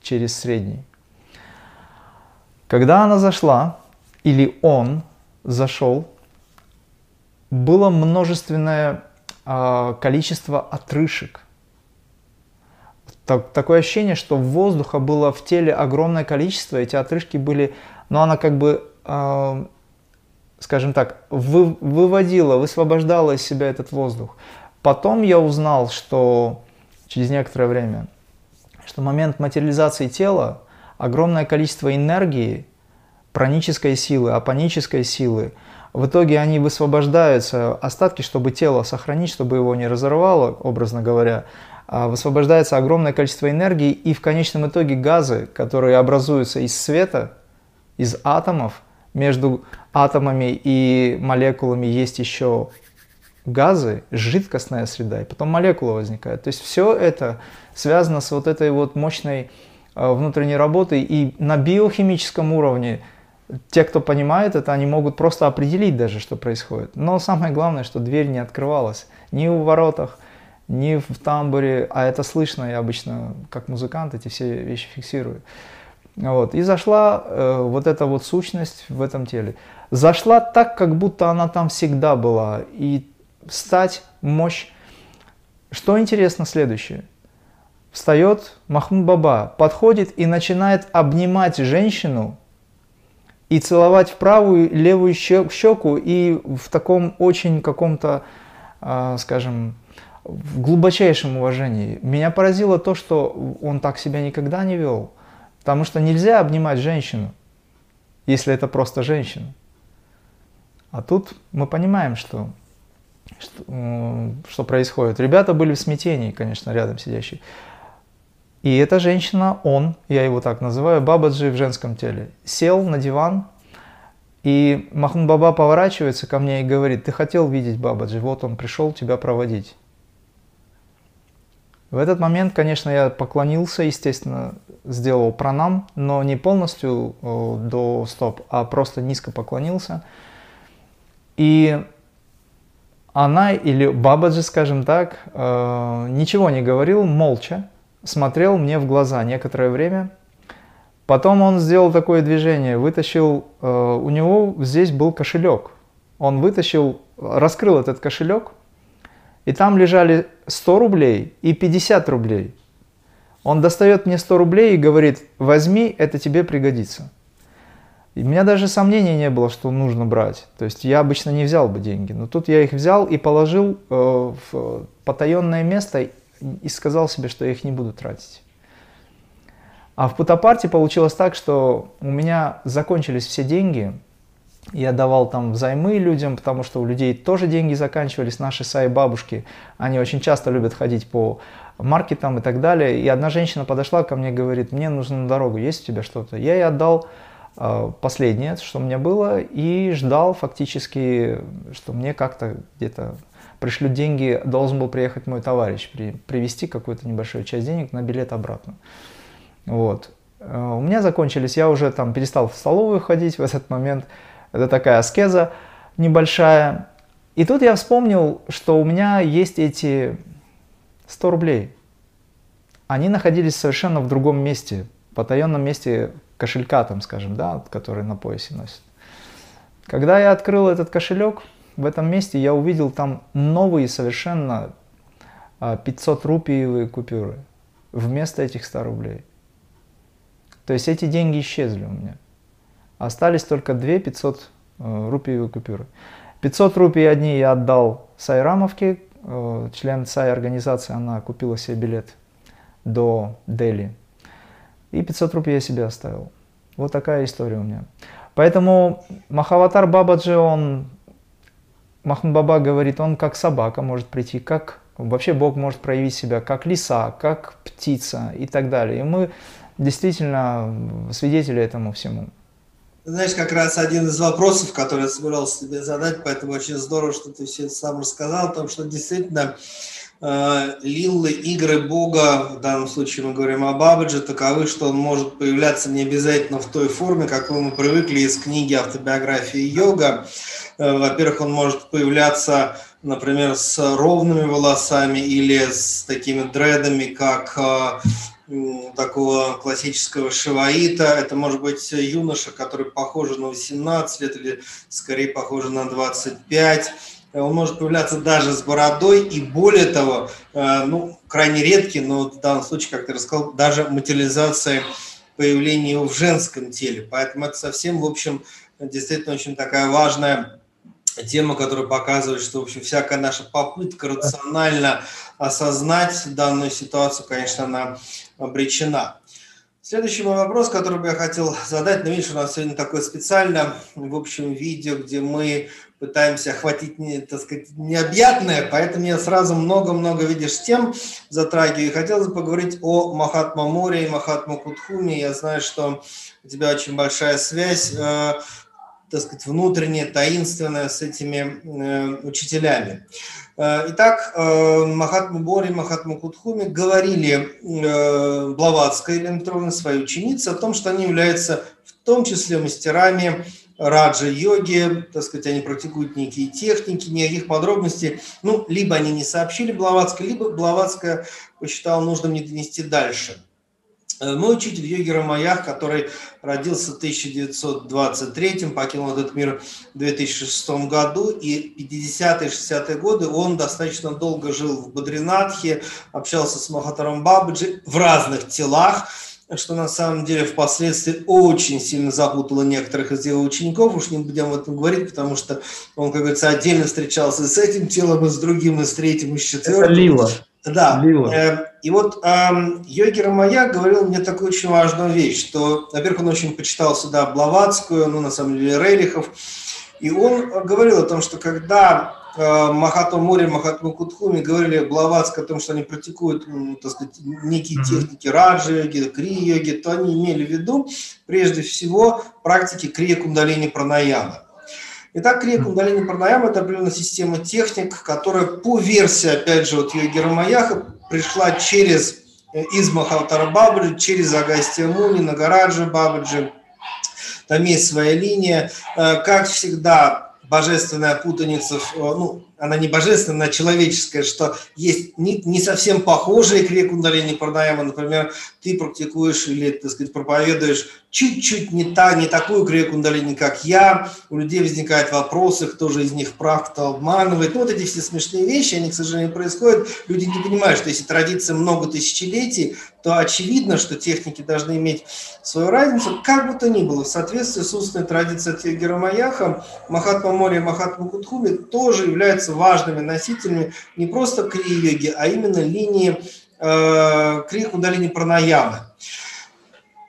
через средний. Когда она зашла, или он зашел, было множественное э, количество отрыжек. Так, такое ощущение, что воздуха было в теле огромное количество, эти отрыжки были, но она как бы э, скажем так, вы, выводила, высвобождала из себя этот воздух. Потом я узнал, что через некоторое время, что момент материализации тела огромное количество энергии, пранической силы, апанической силы, в итоге они высвобождаются, остатки, чтобы тело сохранить, чтобы его не разорвало, образно говоря, а высвобождается огромное количество энергии, и в конечном итоге газы, которые образуются из света, из атомов, между атомами и молекулами есть еще газы, жидкостная среда, и потом молекулы возникают. То есть все это связано с вот этой вот мощной э, внутренней работой, и на биохимическом уровне те, кто понимает это, они могут просто определить даже, что происходит. Но самое главное, что дверь не открывалась ни у воротах, ни в тамбуре, а это слышно, я обычно как музыкант эти все вещи фиксирую. Вот. И зашла э, вот эта вот сущность в этом теле. Зашла так, как будто она там всегда была. И стать, мощь. Что интересно следующее. Встает Махмуд Баба, подходит и начинает обнимать женщину и целовать в правую левую щеку и в таком очень каком-то, э, скажем, в глубочайшем уважении. Меня поразило то, что он так себя никогда не вел. Потому что нельзя обнимать женщину, если это просто женщина. А тут мы понимаем, что, что, что происходит. Ребята были в смятении, конечно, рядом сидящие. И эта женщина, он, я его так называю, Бабаджи в женском теле, сел на диван, и Махмуд Баба поворачивается ко мне и говорит, ты хотел видеть Бабаджи, вот он пришел тебя проводить. В этот момент, конечно, я поклонился, естественно, сделал пранам, но не полностью э, до стоп, а просто низко поклонился. И она или Бабаджи, скажем так, э, ничего не говорил, молча смотрел мне в глаза некоторое время. Потом он сделал такое движение, вытащил, э, у него здесь был кошелек. Он вытащил, раскрыл этот кошелек – и там лежали 100 рублей и 50 рублей. Он достает мне 100 рублей и говорит, возьми, это тебе пригодится. И у меня даже сомнений не было, что нужно брать. То есть я обычно не взял бы деньги. Но тут я их взял и положил э, в потаенное место и сказал себе, что я их не буду тратить. А в Путапарте получилось так, что у меня закончились все деньги, я давал там взаймы людям, потому что у людей тоже деньги заканчивались. Наши саи-бабушки, они очень часто любят ходить по маркетам и так далее. И одна женщина подошла ко мне и говорит, мне нужно на дорогу, есть у тебя что-то? Я ей отдал э, последнее, что у меня было, и ждал фактически, что мне как-то где-то пришлют деньги, должен был приехать мой товарищ, при, привезти какую-то небольшую часть денег на билет обратно. Вот. Э, у меня закончились, я уже там перестал в столовую ходить в этот момент, это такая аскеза небольшая. И тут я вспомнил, что у меня есть эти 100 рублей. Они находились совершенно в другом месте, в потаенном месте кошелька, там, скажем, да, который на поясе носит. Когда я открыл этот кошелек, в этом месте я увидел там новые совершенно 500 а, рупиевые купюры вместо этих 100 рублей. То есть эти деньги исчезли у меня. Остались только 2 500 э, рупиевые купюры. 500 рупий одни я отдал Сайрамовке, э, член Сай организации, она купила себе билет до Дели. И 500 рупий я себе оставил. Вот такая история у меня. Поэтому Махаватар Бабаджи, он, Махмуд Баба говорит, он как собака может прийти, как вообще Бог может проявить себя, как лиса, как птица и так далее. И мы действительно свидетели этому всему. Знаешь, как раз один из вопросов, который я собирался тебе задать, поэтому очень здорово, что ты все это сам рассказал, потому что действительно э, лиллы, игры Бога, в данном случае мы говорим о Бабаджи, таковы, что он может появляться не обязательно в той форме, какой мы привыкли из книги автобиографии йога. Э, во-первых, он может появляться, например, с ровными волосами или с такими дредами, как э, такого классического шиваита. Это может быть юноша, который похож на 18 лет или скорее похож на 25. Он может появляться даже с бородой и более того, э, ну, крайне редкий, но в данном случае, как ты рассказал, даже материализация появления его в женском теле. Поэтому это совсем, в общем, действительно очень такая важная тема, которая показывает, что, в общем, всякая наша попытка рационально осознать данную ситуацию, конечно, она обречена. Следующий мой вопрос, который бы я хотел задать, ну, видишь, у нас сегодня такое специально, в общем, видео, где мы пытаемся охватить, так сказать, необъятное, поэтому я сразу много-много, видишь, тем затрагиваю. И хотел бы поговорить о Махатма Море и Махатма Кутхуме. Я знаю, что у тебя очень большая связь. Так сказать, внутреннее, таинственное с этими э, учителями. Э, итак, э, Махатма Бори, Махатма Кутхуми говорили э, Блаватской Лентровне, своей ученице, о том, что они являются в том числе мастерами раджа-йоги, так сказать, они практикуют некие техники, никаких подробностей, ну, либо они не сообщили Блаватской, либо Блаватская посчитала нужным не донести дальше. Э, мой учитель йоги Рамаях, который родился в 1923, покинул этот мир в 2006 году, и 50-е, 60-е годы он достаточно долго жил в Бадринатхе, общался с Махатаром Бабаджи в разных телах, что на самом деле впоследствии очень сильно запутало некоторых из его учеников, уж не будем об этом говорить, потому что он, как говорится, отдельно встречался с этим телом, и с другим, и с третьим, и с четвертым. Это Лила. Да. Э, и вот э, Йоги Рамая говорил мне такую очень важную вещь, что, во-первых, он очень почитал сюда Блаватскую, ну, на самом деле, Рерихов, и он говорил о том, что когда э, Махатма Мори, Махатма Кутхуми говорили Блаватск о том, что они практикуют, так сказать, некие mm-hmm. техники раджа-йоги, крия-йоги, то они имели в виду, прежде всего, практики крия-кундалини пранаяма. Итак, крия кундалини пранаяма – это определенная система техник, которая по версии, опять же, вот Йоги Рамаяха пришла через э, из Махалтара Бабаджи, через Агастия Муни, Нагараджа Бабаджи. Там есть своя линия. Э, как всегда, божественная путаница, ну, она не божественная, она человеческая, что есть не, не совсем похожие крия кундалини пранаяма, например, ты практикуешь или, так сказать, проповедуешь чуть-чуть не, та, не такую крия кундалини, как я, у людей возникают вопросы, кто же из них прав, кто обманывает, ну, вот эти все смешные вещи, они, к сожалению, происходят, люди не понимают, что если традиция много тысячелетий, то очевидно, что техники должны иметь свою разницу, как бы то ни было, в соответствии с устной традицией от Герамаяха, Махатма Мори и Махатма Кутхуми тоже являются важными носителями не просто крии-йоги, а именно линии э, крия кундалини пранаямы.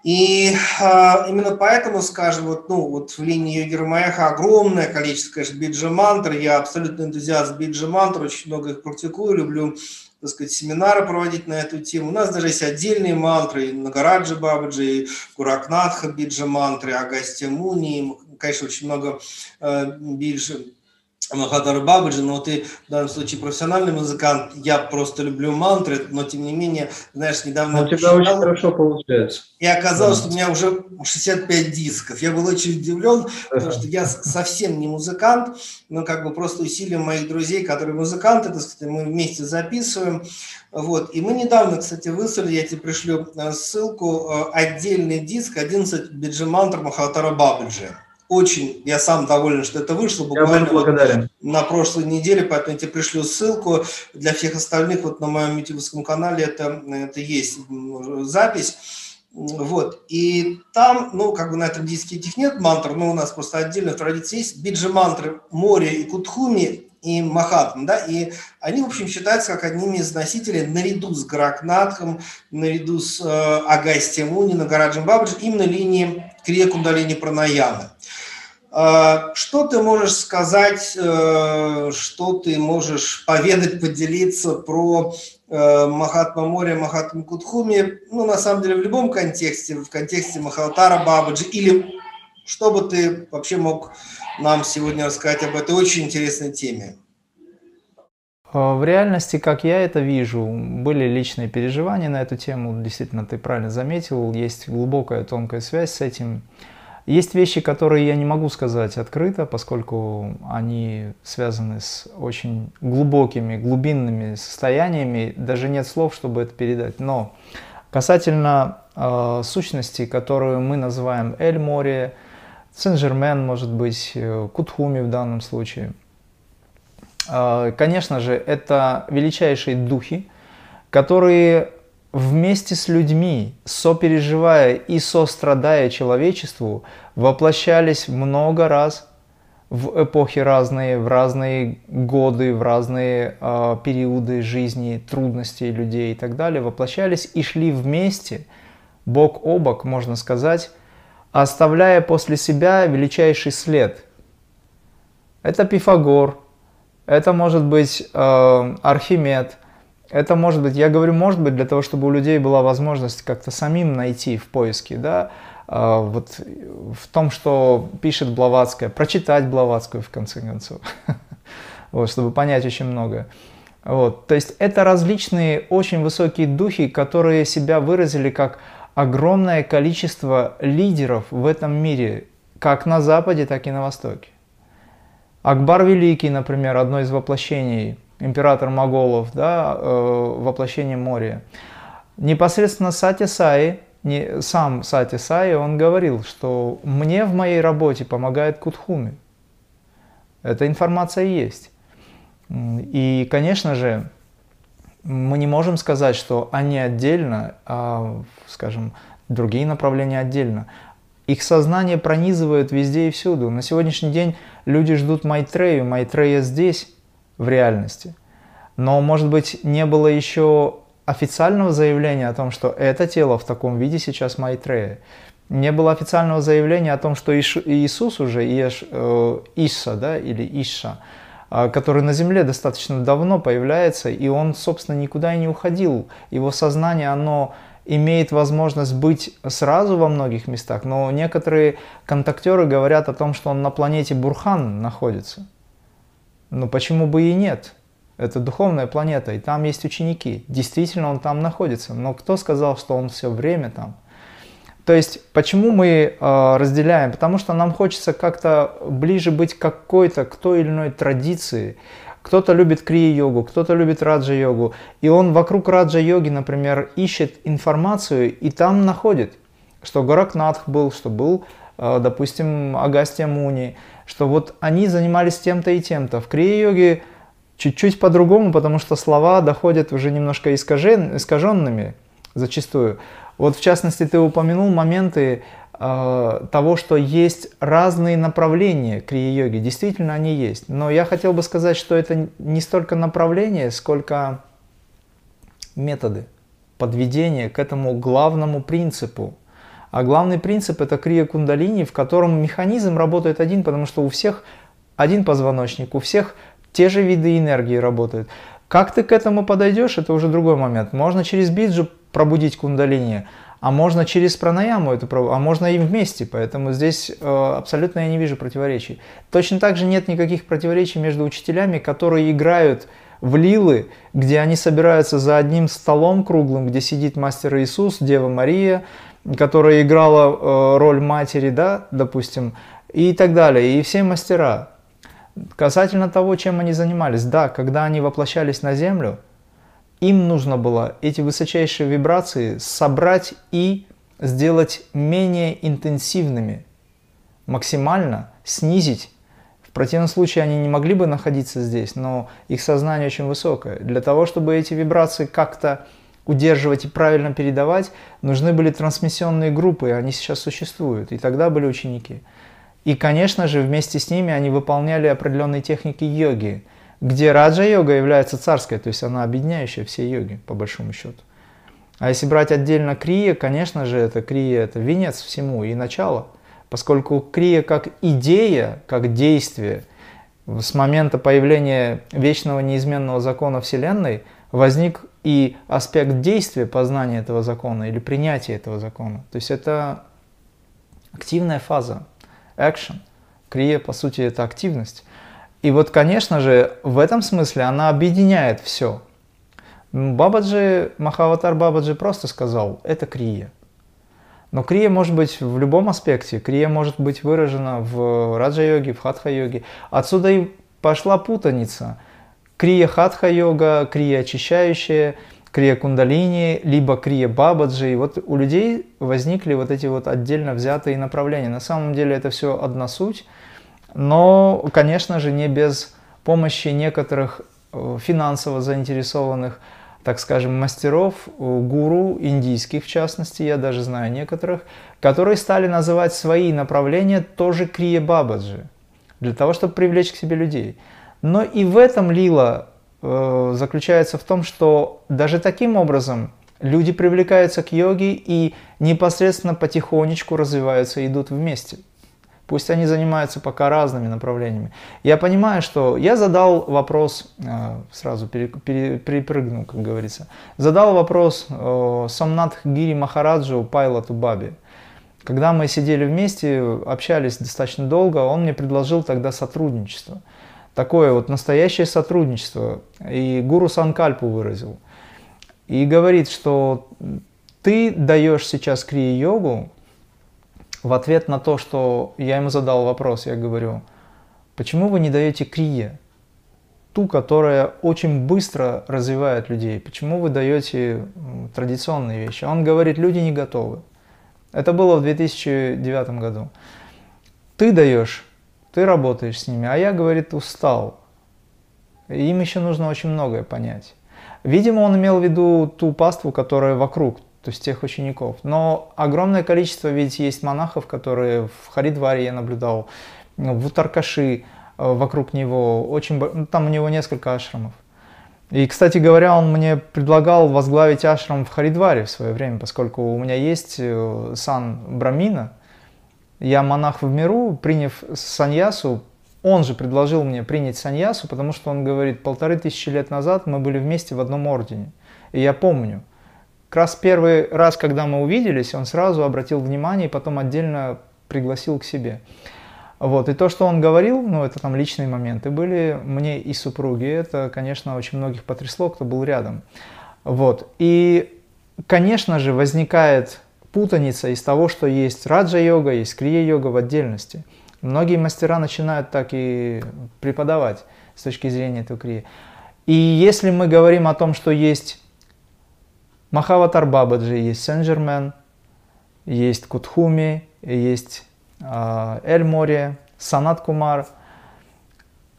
И э, именно поэтому, скажем, вот, ну, вот в линии йоги Рамаяха огромное количество, конечно, биджа мантр. Я абсолютно энтузиаст биджа мантр, очень много их практикую, люблю так сказать, семинары проводить на эту тему. У нас даже есть отдельные мантры, и Нагараджа Бабаджи, и Гуракнатха Биджа мантры, Агастя Муни, конечно, очень много э, биджи Махатар Бабаджи, но ты в данном случае профессиональный музыкант, я просто люблю мантры, но тем не менее, знаешь, недавно... У тебя очень хорошо получается. И оказалось, да. что у меня уже 65 дисков. Я был очень удивлен, потому что я совсем не музыкант, но как бы просто усилием моих друзей, которые музыканты, так сказать, мы вместе записываем. Вот. И мы недавно, кстати, выслали, я тебе пришлю э, ссылку, э, отдельный диск 11 биджи мантр Махатара Бабаджи очень, я сам доволен, что это вышло буквально вот на прошлой неделе, поэтому я тебе пришлю ссылку. Для всех остальных вот на моем ютубовском канале это, это есть запись. Вот, и там, ну, как бы на этом диске этих нет мантр, но у нас просто отдельно в традиции есть биджи мантры Море и Кутхуми и Махатм, да, и они, в общем, считаются как одними из носителей наряду с Гракнатхом, наряду с э, Агастием Муни, Нагараджем Бабаджи, именно линии Крия Кундалини Пранаямы. А, что ты можешь сказать, э, что ты можешь поведать, поделиться про э, Махатма Море, Махатма Кутхуми, ну, на самом деле, в любом контексте, в контексте Махалтара Бабаджи, или что бы ты вообще мог нам сегодня рассказать об этой очень интересной теме? В реальности, как я это вижу, были личные переживания на эту тему. Действительно, ты правильно заметил, есть глубокая тонкая связь с этим. Есть вещи, которые я не могу сказать открыто, поскольку они связаны с очень глубокими, глубинными состояниями. Даже нет слов, чтобы это передать. Но касательно э, сущности, которую мы называем Эль-море, Сен-Жермен, может быть, э, Кутхуми в данном случае. Э, конечно же, это величайшие духи, которые вместе с людьми, сопереживая и сострадая человечеству, воплощались много раз в эпохи разные, в разные годы, в разные э, периоды жизни, трудностей людей и так далее, воплощались и шли вместе, бок о бок, можно сказать, оставляя после себя величайший след. Это Пифагор, это может быть э, Архимед – это может быть, я говорю может быть, для того, чтобы у людей была возможность как-то самим найти в поиске, да, а, вот в том, что пишет Блаватская, прочитать Блаватскую в конце концов, вот, чтобы понять очень многое. Вот, то есть это различные очень высокие духи, которые себя выразили как огромное количество лидеров в этом мире, как на Западе, так и на Востоке. Акбар Великий, например, одно из воплощений, император моголов, да, э, воплощение моря. Непосредственно Сати Саи, не, сам Сати Саи, он говорил, что мне в моей работе помогает Кутхуми. Эта информация есть. И, конечно же, мы не можем сказать, что они отдельно, а, скажем, другие направления отдельно. Их сознание пронизывает везде и всюду. На сегодняшний день люди ждут Майтрею. Майтрея здесь, в реальности. Но, может быть, не было еще официального заявления о том, что это тело в таком виде сейчас Майтрея. Не было официального заявления о том, что Иисус уже, Иеш, э, Иша, да, или Иша, э, который на земле достаточно давно появляется, и он, собственно, никуда и не уходил. Его сознание, оно имеет возможность быть сразу во многих местах, но некоторые контактеры говорят о том, что он на планете Бурхан находится. Но почему бы и нет? Это духовная планета, и там есть ученики. Действительно, он там находится. Но кто сказал, что он все время там? То есть, почему мы э, разделяем? Потому что нам хочется как-то ближе быть к какой-то, к той или иной традиции, кто-то любит крия-йогу, кто-то любит раджа-йогу. И он вокруг раджа-йоги, например, ищет информацию и там находит, что Горакнатх был, что был, э, допустим, Агастия Муни, что вот они занимались тем-то и тем-то. В крия-йоге чуть-чуть по-другому, потому что слова доходят уже немножко искажен, искаженными зачастую. Вот в частности ты упомянул моменты Э, того, что есть разные направления крия-йоги. Действительно, они есть. Но я хотел бы сказать, что это не столько направление, сколько методы подведения к этому главному принципу. А главный принцип это крия кундалини, в котором механизм работает один, потому что у всех один позвоночник, у всех те же виды энергии работают. Как ты к этому подойдешь, это уже другой момент. Можно через биджу пробудить кундалини, а можно через пранаяму это а можно и вместе, поэтому здесь э, абсолютно я не вижу противоречий. Точно так же нет никаких противоречий между учителями, которые играют в лилы, где они собираются за одним столом круглым, где сидит мастер Иисус, Дева Мария, которая играла э, роль матери, да, допустим, и так далее, и все мастера. Касательно того, чем они занимались, да, когда они воплощались на землю – им нужно было эти высочайшие вибрации собрать и сделать менее интенсивными, максимально снизить. В противном случае они не могли бы находиться здесь, но их сознание очень высокое. Для того, чтобы эти вибрации как-то удерживать и правильно передавать, нужны были трансмиссионные группы, они сейчас существуют, и тогда были ученики. И, конечно же, вместе с ними они выполняли определенные техники йоги – где раджа-йога является царской, то есть она объединяющая все йоги, по большому счету. А если брать отдельно крия, конечно же, это крия, это венец всему и начало, поскольку крия как идея, как действие, с момента появления вечного неизменного закона Вселенной возник и аспект действия познания этого закона или принятия этого закона. То есть это активная фаза, action. Крия, по сути, это активность. И вот, конечно же, в этом смысле она объединяет все. Бабаджи, Махаватар Бабаджи просто сказал, это крия. Но крия может быть в любом аспекте. Крия может быть выражена в раджа-йоге, в хатха-йоге. Отсюда и пошла путаница. Крия хатха-йога, крия очищающая, крия кундалини, либо крия бабаджи. И вот у людей возникли вот эти вот отдельно взятые направления. На самом деле это все одна суть – но, конечно же, не без помощи некоторых э, финансово заинтересованных, так скажем, мастеров, э, гуру, индийских в частности, я даже знаю некоторых, которые стали называть свои направления тоже крия бабаджи, для того, чтобы привлечь к себе людей. Но и в этом лила э, заключается в том, что даже таким образом люди привлекаются к йоге и непосредственно потихонечку развиваются, идут вместе. Пусть они занимаются пока разными направлениями. Я понимаю, что я задал вопрос, э, сразу перепрыгну, как говорится, задал вопрос э, Самнат Гири Махараджу Пайлату Баби. Когда мы сидели вместе, общались достаточно долго, он мне предложил тогда сотрудничество. Такое вот настоящее сотрудничество. И гуру Санкальпу выразил. И говорит, что ты даешь сейчас крия-йогу в ответ на то, что я ему задал вопрос, я говорю, почему вы не даете крия? Ту, которая очень быстро развивает людей. Почему вы даете традиционные вещи? Он говорит, люди не готовы. Это было в 2009 году. Ты даешь, ты работаешь с ними, а я, говорит, устал. Им еще нужно очень многое понять. Видимо, он имел в виду ту паству, которая вокруг, то есть тех учеников. Но огромное количество ведь есть монахов, которые в Харидваре я наблюдал, в Утаркаши, э, вокруг него, очень, ну, там у него несколько ашрамов. И, кстати говоря, он мне предлагал возглавить ашрам в Харидваре в свое время, поскольку у меня есть э, сан Брамина. Я монах в миру, приняв саньясу, он же предложил мне принять саньясу, потому что он говорит, полторы тысячи лет назад мы были вместе в одном ордене. И я помню, как раз первый раз, когда мы увиделись, он сразу обратил внимание и потом отдельно пригласил к себе. Вот. И то, что он говорил, ну, это там личные моменты были мне и супруге. Это, конечно, очень многих потрясло, кто был рядом. Вот. И, конечно же, возникает путаница из того, что есть раджа-йога, есть крия-йога в отдельности. Многие мастера начинают так и преподавать с точки зрения этого крия. И если мы говорим о том, что есть Махаватар Бабаджи, есть Сен-Жермен, есть Кутхуми, есть а, Эль Море, Санат Кумар,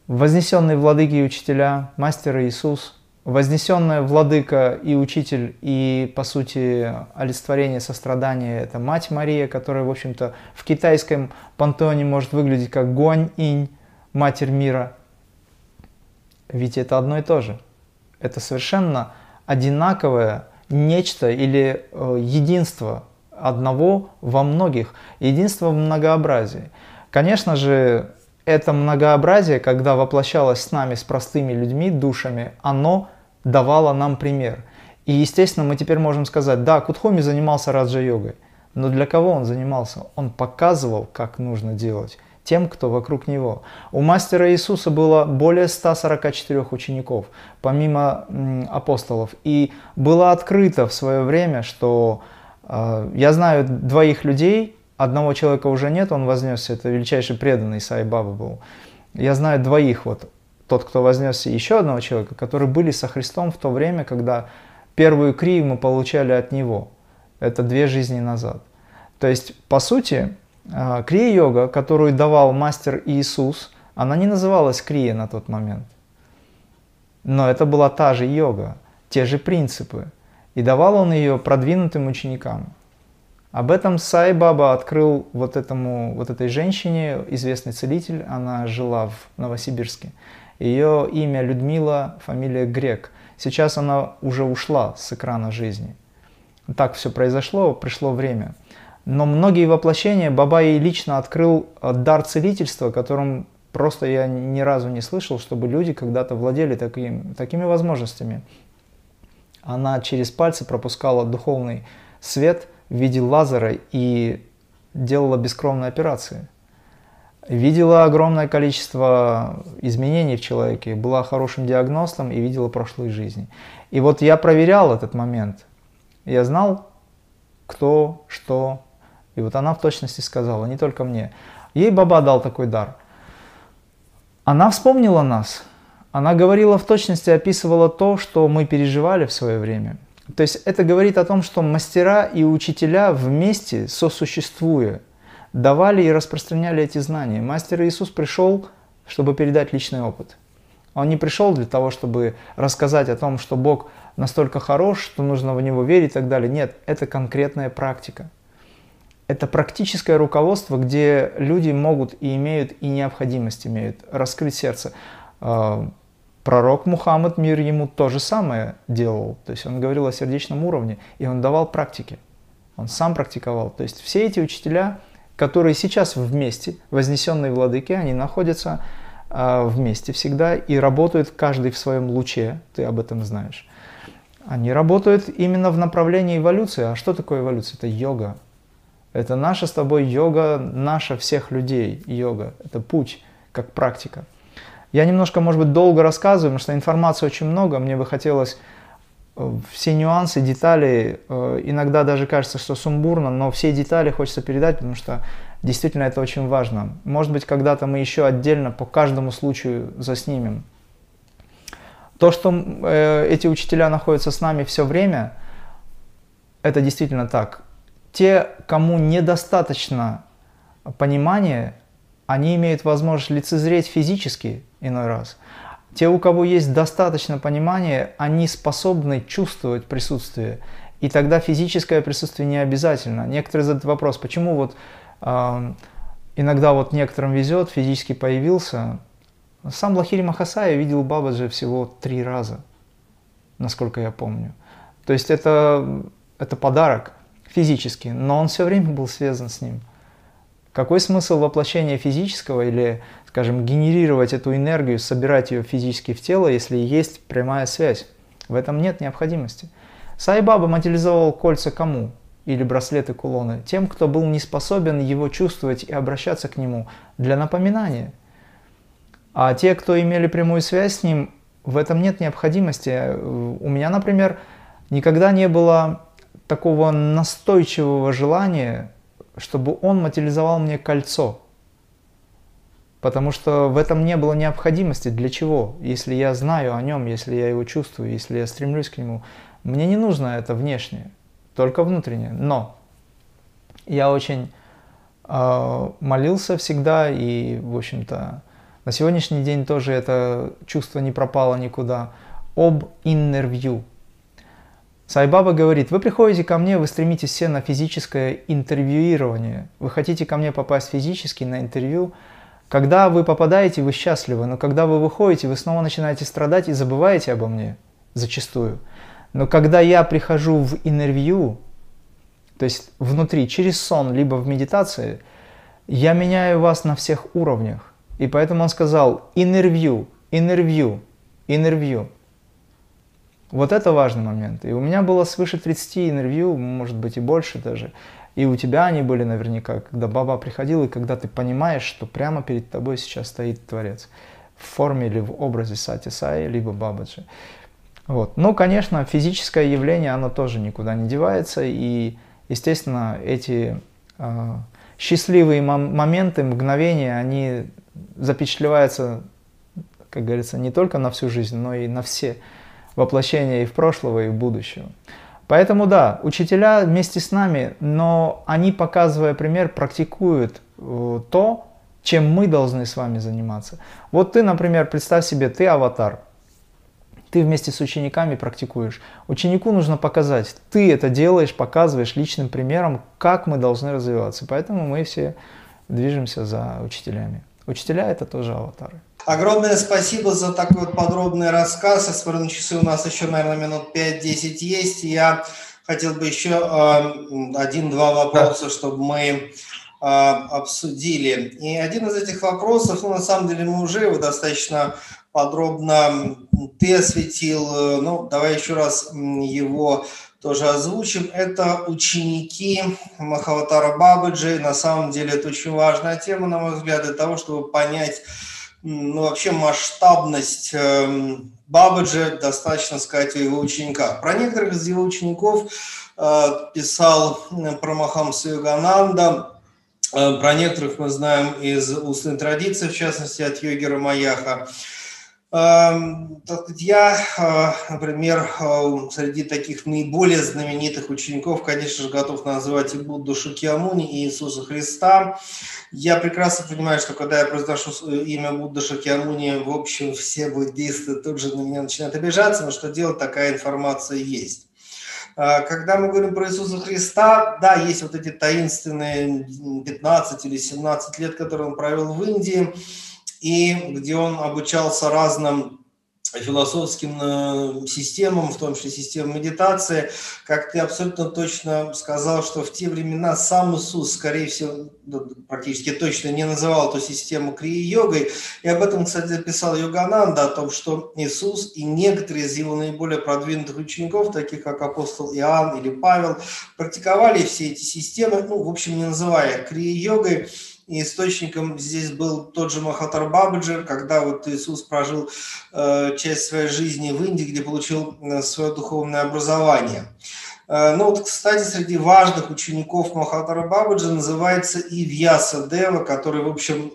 вознесенные владыки и учителя, мастер Иисус, вознесенная владыка и учитель, и, по сути, олицетворение сострадания – это Мать Мария, которая, в общем-то, в китайском пантеоне может выглядеть как Гуань-инь, Матерь мира. Ведь это одно и то же. Это совершенно одинаковое нечто или э, единство одного во многих, единство в многообразии. Конечно же, это многообразие, когда воплощалось с нами, с простыми людьми, душами, оно давало нам пример. И, естественно, мы теперь можем сказать, да, Кутхоми занимался раджа-йогой, но для кого он занимался? Он показывал, как нужно делать тем, кто вокруг него. У мастера Иисуса было более 144 учеников, помимо апостолов. И было открыто в свое время, что а, я знаю двоих людей, одного человека уже нет, он вознесся, это величайший преданный Сай Баба был. Я знаю двоих, вот тот, кто вознесся, еще одного человека, которые были со Христом в то время, когда первую крию мы получали от Него. Это две жизни назад. То есть, по сути, а, крия-йога, которую давал мастер Иисус, она не называлась крия на тот момент. Но это была та же йога, те же принципы – и давал он ее продвинутым ученикам. Об этом Сай Баба открыл вот, этому, вот этой женщине, известный целитель, она жила в Новосибирске. Ее имя Людмила, фамилия Грек. Сейчас она уже ушла с экрана жизни. Так все произошло, пришло время. Но многие воплощения Баба ей лично открыл э, дар целительства, которым просто я ни разу не слышал, чтобы люди когда-то владели таким, такими возможностями она через пальцы пропускала духовный свет в виде лазера и делала бескровные операции. Видела огромное количество изменений в человеке, была хорошим диагностом и видела прошлые жизни. И вот я проверял этот момент. Я знал, кто, что. И вот она в точности сказала, не только мне. Ей Баба дал такой дар. Она вспомнила нас – она говорила в точности, описывала то, что мы переживали в свое время. То есть это говорит о том, что мастера и учителя вместе, сосуществуя, давали и распространяли эти знания. Мастер Иисус пришел, чтобы передать личный опыт. Он не пришел для того, чтобы рассказать о том, что Бог настолько хорош, что нужно в Него верить и так далее. Нет, это конкретная практика. Это практическое руководство, где люди могут и имеют, и необходимость имеют раскрыть сердце. А, пророк Мухаммад, мир ему, то же самое делал. То есть он говорил о сердечном уровне, и он давал практики. Он сам практиковал. То есть все эти учителя, которые сейчас вместе, вознесенные владыки, они находятся а, вместе всегда и работают каждый в своем луче, ты об этом знаешь. Они работают именно в направлении эволюции. А что такое эволюция? Это йога. Это наша с тобой йога, наша всех людей йога. Это путь, как практика. Я немножко, может быть, долго рассказываю, потому что информации очень много. Мне бы хотелось все нюансы, детали, э, иногда даже кажется, что сумбурно, но все детали хочется передать, потому что действительно это очень важно. Может быть, когда-то мы еще отдельно по каждому случаю заснимем. То, что э, эти учителя находятся с нами все время, это действительно так. Те, кому недостаточно понимания, они имеют возможность лицезреть физически иной раз. Те, у кого есть достаточно понимания, они способны чувствовать присутствие. И тогда физическое присутствие не обязательно. Некоторые задают вопрос, почему вот э, иногда вот некоторым везет, физически появился. Сам Лахири Махасая видел Бабаджи всего три раза, насколько я помню. То есть это, это подарок физически, но он все время был связан с ним. Какой смысл воплощения физического или, скажем, генерировать эту энергию, собирать ее физически в тело, если есть прямая связь? В этом нет необходимости. Сайбаба материализовал кольца кому? Или браслеты кулоны? Тем, кто был не способен его чувствовать и обращаться к нему для напоминания. А те, кто имели прямую связь с ним, в этом нет необходимости. У меня, например, никогда не было такого настойчивого желания чтобы он материализовал мне кольцо. Потому что в этом не было необходимости. Для чего? Если я знаю о нем, если я его чувствую, если я стремлюсь к нему, мне не нужно это внешнее, только внутреннее. Но я очень э, молился всегда, и, в общем-то, на сегодняшний день тоже это чувство не пропало никуда, об интервью. Сайбаба говорит, вы приходите ко мне, вы стремитесь все на физическое интервьюирование. Вы хотите ко мне попасть физически на интервью. Когда вы попадаете, вы счастливы, но когда вы выходите, вы снова начинаете страдать и забываете обо мне, зачастую. Но когда я прихожу в интервью, то есть внутри, через сон, либо в медитации, я меняю вас на всех уровнях. И поэтому он сказал интервью, интервью, интервью. Вот это важный момент. И у меня было свыше 30 интервью, может быть и больше даже. И у тебя они были наверняка, когда баба приходила, и когда ты понимаешь, что прямо перед тобой сейчас стоит Творец в форме или в образе Сати Сай, либо Бабаджи. Вот. Ну, конечно, физическое явление, оно тоже никуда не девается, и, естественно, эти э, счастливые мом- моменты, мгновения, они запечатлеваются, как говорится, не только на всю жизнь, но и на все воплощения и в прошлого, и в будущего. Поэтому да, учителя вместе с нами, но они, показывая пример, практикуют э, то, чем мы должны с вами заниматься. Вот ты, например, представь себе, ты аватар. Ты вместе с учениками практикуешь. Ученику нужно показать, ты это делаешь, показываешь личным примером, как мы должны развиваться. Поэтому мы все движемся за учителями. Учителя это тоже аватары. Огромное спасибо за такой вот подробный рассказ. Я смотрю, на часы у нас еще, наверное, минут 5-10 есть. Я хотел бы еще э, один-два вопроса, да. чтобы мы э, обсудили. И один из этих вопросов, ну, на самом деле, мы уже его достаточно подробно ты осветил. Ну, давай еще раз его тоже озвучим. Это ученики Махаватара Бабаджи. На самом деле это очень важная тема, на мой взгляд, для того, чтобы понять ну, вообще масштабность эм, Бабаджи, достаточно сказать о его учениках. Про некоторых из его учеников э, писал э, про Махамса Югананда, э, про некоторых мы знаем из устной традиции, в частности от Йогера Маяха. Эм, я, например, среди таких наиболее знаменитых учеников, конечно же, готов назвать и Будду Шакьямуни, и Иисуса Христа. Я прекрасно понимаю, что когда я произношу имя Будда Шакьямуни, в общем, все буддисты тут же на меня начинают обижаться, но что делать, такая информация есть. Когда мы говорим про Иисуса Христа, да, есть вот эти таинственные 15 или 17 лет, которые он провел в Индии, и где он обучался разным философским э, системам, в том числе системам медитации. Как ты абсолютно точно сказал, что в те времена сам Иисус, скорее всего, практически точно не называл эту систему крии-йогой. И об этом, кстати, записал Йогананда, о том, что Иисус и некоторые из его наиболее продвинутых учеников, таких как апостол Иоанн или Павел, практиковали все эти системы, ну, в общем, не называя крии-йогой, и источником здесь был тот же Махатар Бабаджи, когда вот Иисус прожил э, часть своей жизни в Индии, где получил э, свое духовное образование. Э, ну вот, кстати, среди важных учеников Махатара Бабаджи называется и Вьяса Дева, который, в общем,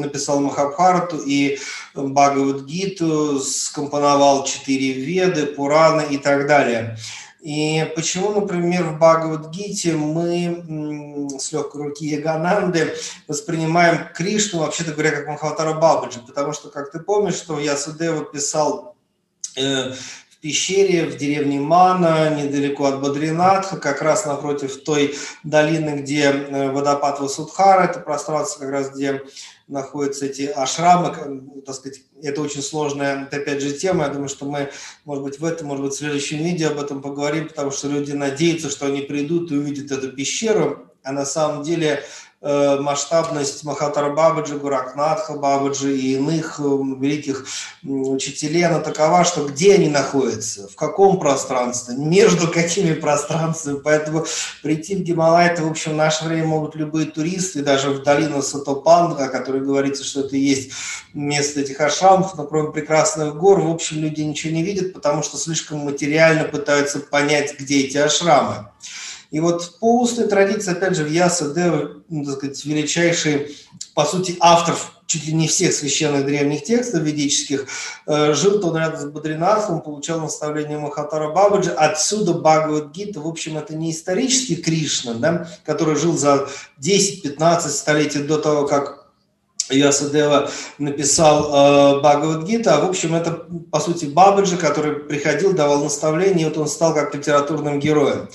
написал Махабхарату и Бхагавадгиту, скомпоновал четыре Веды, Пураны и так далее. И почему, например, в Бхагавадгите мы с легкой руки Ягананды воспринимаем Кришну, вообще-то говоря, как Махаватара Бабаджи, потому что, как ты помнишь, что Ясудева писал э, пещере в деревне Мана, недалеко от Бадринатха, как раз напротив той долины, где э, водопад Васудхара, это пространство, как раз где находятся эти ашрамы, так сказать, это очень сложная, это опять же тема, я думаю, что мы, может быть, в этом, может быть, в следующем видео об этом поговорим, потому что люди надеются, что они придут и увидят эту пещеру, а на самом деле масштабность Махатара Бабаджи, Гуракнатха Бабаджи и иных э, великих учителей, она такова, что где они находятся, в каком пространстве, между какими пространствами. Поэтому прийти в Гималай, это, в общем, в наше время могут любые туристы, даже в долину Сатопанга, о которой говорится, что это есть место этих ашрамов, но кроме прекрасных гор, в общем, люди ничего не видят, потому что слишком материально пытаются понять, где эти ашрамы. И вот по устной традиции, опять же, в Яса Дева, ну, так сказать, величайший, по сути, автор чуть ли не всех священных древних текстов ведических, э, жил он рядом с Бадринатхом, получал наставление Махатара Бабаджи, отсюда Бхагавадгита, в общем, это не исторический Кришна, да, который жил за 10-15 столетий до того, как Ясадева написал э, Бхагавадгита, а в общем это по сути Бабаджи, который приходил, давал наставления, и вот он стал как литературным героем.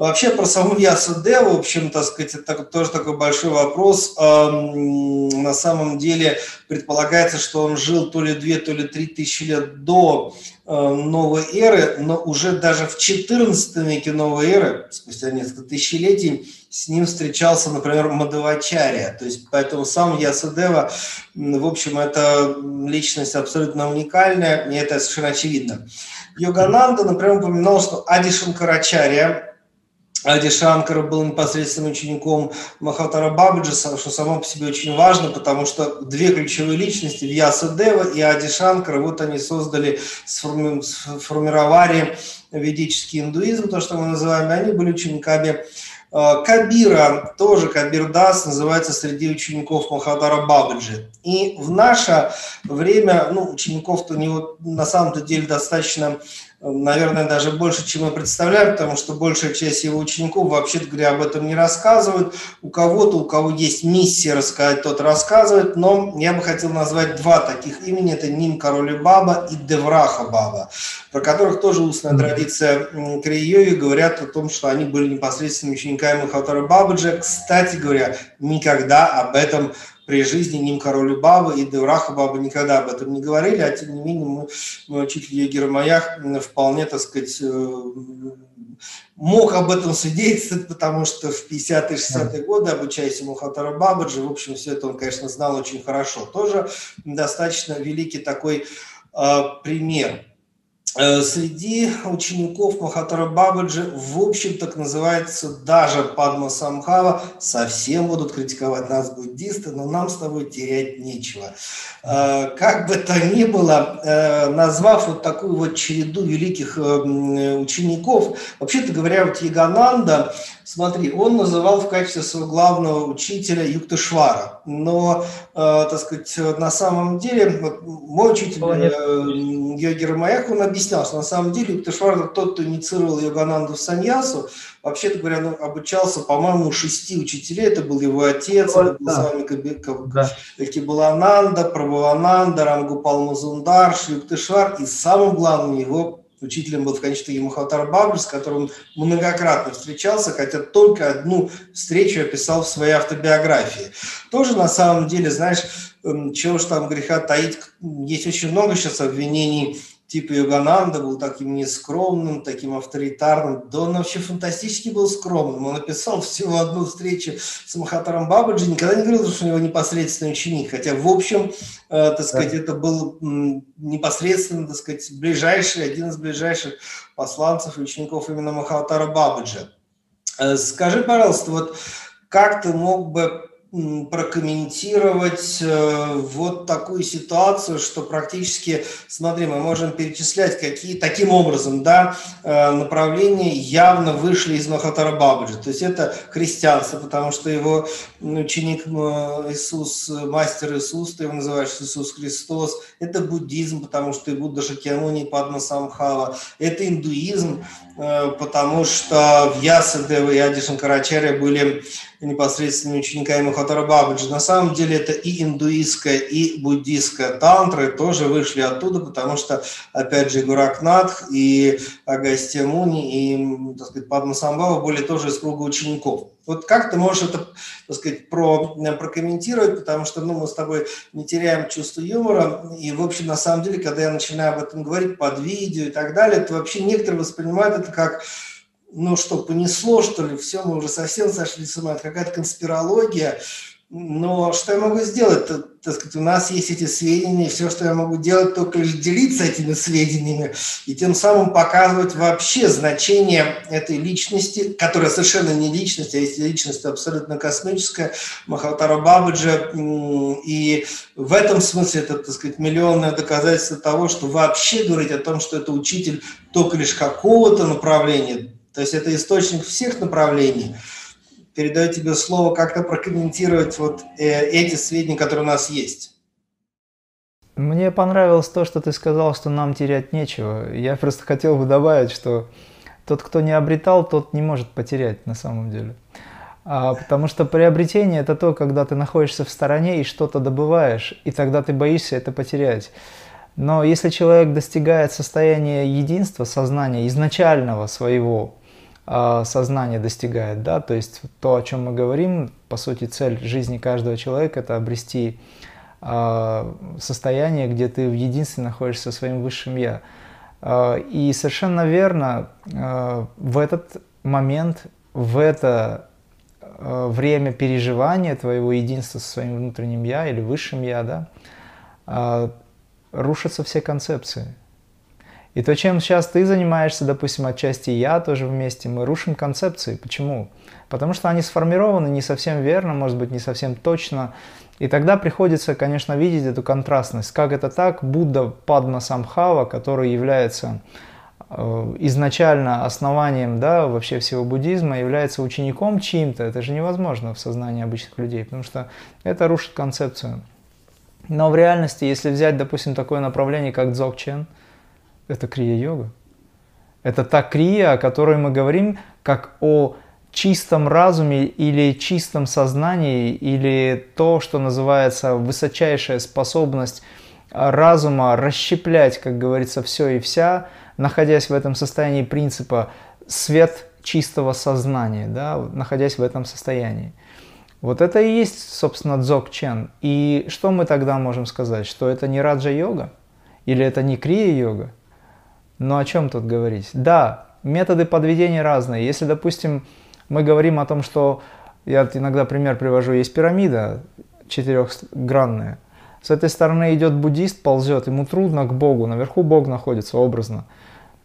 Вообще про саму Ясу Д, в общем, так сказать, это тоже такой большой вопрос. На самом деле предполагается, что он жил то ли две, то ли три тысячи лет до новой эры, но уже даже в XIV веке новой эры, спустя несколько тысячелетий, с ним встречался, например, Мадавачария. То есть, поэтому сам Ясадева, в общем, это личность абсолютно уникальная, и это совершенно очевидно. Йогананда, например, упоминал, что Ади Шанкарачария, Ади Шанкара был непосредственным учеником Махатара Бабаджи, что само по себе очень важно, потому что две ключевые личности, Вьяса Дева и Ади Шанкара, вот они создали, сформи, сформировали ведический индуизм, то, что мы называем, они были учениками э, Кабира, тоже Кабир Дас, называется среди учеников Махатара Бабаджи. И в наше время, ну, учеников-то у него на самом-то деле достаточно наверное, даже больше, чем мы представляем, потому что большая часть его учеников, вообще-то говоря, об этом не рассказывают. У кого-то, у кого есть миссия рассказать, тот рассказывает, но я бы хотел назвать два таких имени, это Ним Короли Баба и Девраха Баба, про которых тоже устная традиция Крия говорят о том, что они были непосредственными учениками Хатара Бабаджа. Кстати говоря, никогда об этом при жизни Ним Король Баба и Девраха Баба никогда об этом не говорили, а тем не менее мы, учитель Егер Маях вполне, так сказать, э, мог об этом свидетельствовать, потому что в 50-е 60-е годы, обучаясь ему Хатара Бабаджи, в общем, все это он, конечно, знал очень хорошо. Тоже достаточно великий такой э, пример. Э, среди учеников Махатара Бабаджи, в общем, так называется, даже Падма Самхава, совсем будут критиковать нас буддисты, но нам с тобой терять нечего. Э, как бы то ни было, э, назвав вот такую вот череду великих учеников, вообще-то говоря, вот Ягананда, смотри, он называл в качестве своего главного учителя Юкташвара, но, так сказать, на самом деле, вот мой учитель Йоги Рамаях, он объяснял, что на самом деле Пташварда, тот, кто инициировал Йогананду саньясу, вообще-то говоря, ну, обучался, по-моему, у шести учителей. Это был его отец, вот, это был да. с вами да. Кибалананда, Прабхавананда, Рамгупал Мазундар, Юктышвар, и самым главным его учителем был в конечном итоге Махатар Бабр, с которым многократно встречался, хотя только одну встречу описал в своей автобиографии. Тоже на самом деле, знаешь, эм, чего ж там греха таить, есть очень много сейчас обвинений типа Йогананда был таким нескромным, таким авторитарным. Да он вообще фантастически был скромным. Он написал всего одну встречу с Махатаром Бабаджи, никогда не говорил, что у него непосредственный ученик. Хотя, в общем, э, так сказать, да. это был непосредственно, так сказать, ближайший, один из ближайших посланцев и учеников именно Махатара Бабаджи. Э, скажи, пожалуйста, вот как ты мог бы прокомментировать э, вот такую ситуацию, что практически, смотри, мы можем перечислять какие таким образом, да, э, направления явно вышли из Махатара Бабаджи. То есть это христианство, потому что его ученик Иисус, мастер Иисус, ты его называешь Иисус Христос. Это буддизм, потому что и Будда Шакьямуни Падма Самхава. Это индуизм, э, потому что в Ясадева и Ади Шанкарачаря были непосредственными учениками Махатара Бабаджи. На самом деле это и индуистская, и буддийская тантры тоже вышли оттуда, потому что, опять же, Гуракнатх и Агастья Муни и, так сказать, Падма Самбава были тоже из круга учеников. Вот как ты можешь это, так сказать, про, прокомментировать, потому что ну, мы с тобой не теряем чувство юмора, и, в общем, на самом деле, когда я начинаю об этом говорить под видео и так далее, то вообще некоторые воспринимают это как ну что, понесло, что ли, все, мы уже совсем сошли с ума, какая-то конспирология. Но что я могу сделать? -то, так сказать, у нас есть эти сведения, все, что я могу делать, только лишь делиться этими сведениями и тем самым показывать вообще значение этой личности, которая совершенно не личность, а есть личность абсолютно космическая, Махавтара Бабаджа. И в этом смысле это, так сказать, миллионное доказательство того, что вообще говорить о том, что это учитель только лишь какого-то направления, то есть это источник всех направлений. Передаю тебе слово как-то прокомментировать вот э, эти сведения, которые у нас есть. Мне понравилось то, что ты сказал, что нам терять нечего. Я просто хотел бы добавить, что тот, кто не обретал, тот не может потерять на самом деле. А, потому что приобретение это то, когда ты находишься в стороне и что-то добываешь, и тогда ты боишься это потерять. Но если человек достигает состояния единства, сознания изначального своего, сознание достигает, да, то есть то, о чем мы говорим, по сути, цель жизни каждого человека – это обрести а, состояние, где ты в единстве находишься со своим высшим «я». А, и совершенно верно, в этот момент, в это время переживания твоего единства со своим внутренним «я» или высшим «я», да, рушатся все концепции. И то, чем сейчас ты занимаешься, допустим, отчасти я тоже вместе, мы рушим концепции. Почему? Потому что они сформированы не совсем верно, может быть, не совсем точно. И тогда приходится, конечно, видеть эту контрастность. Как это так? Будда Падма Самхава, который является э, изначально основанием да, вообще всего буддизма, является учеником чьим-то, это же невозможно в сознании обычных людей, потому что это рушит концепцию. Но в реальности, если взять, допустим, такое направление, как дзогчен – это крия-йога. Это та крия, о которой мы говорим, как о чистом разуме или чистом сознании, или то, что называется высочайшая способность разума расщеплять, как говорится, все и вся, находясь в этом состоянии принципа свет чистого сознания, да, находясь в этом состоянии. Вот это и есть, собственно, дзог-чен. И что мы тогда можем сказать? Что это не раджа-йога? Или это не крия-йога? Но о чем тут говорить? Да, методы подведения разные. Если, допустим, мы говорим о том, что, я иногда пример привожу, есть пирамида четырехгранная. С этой стороны идет буддист, ползет, ему трудно к Богу, наверху Бог находится образно.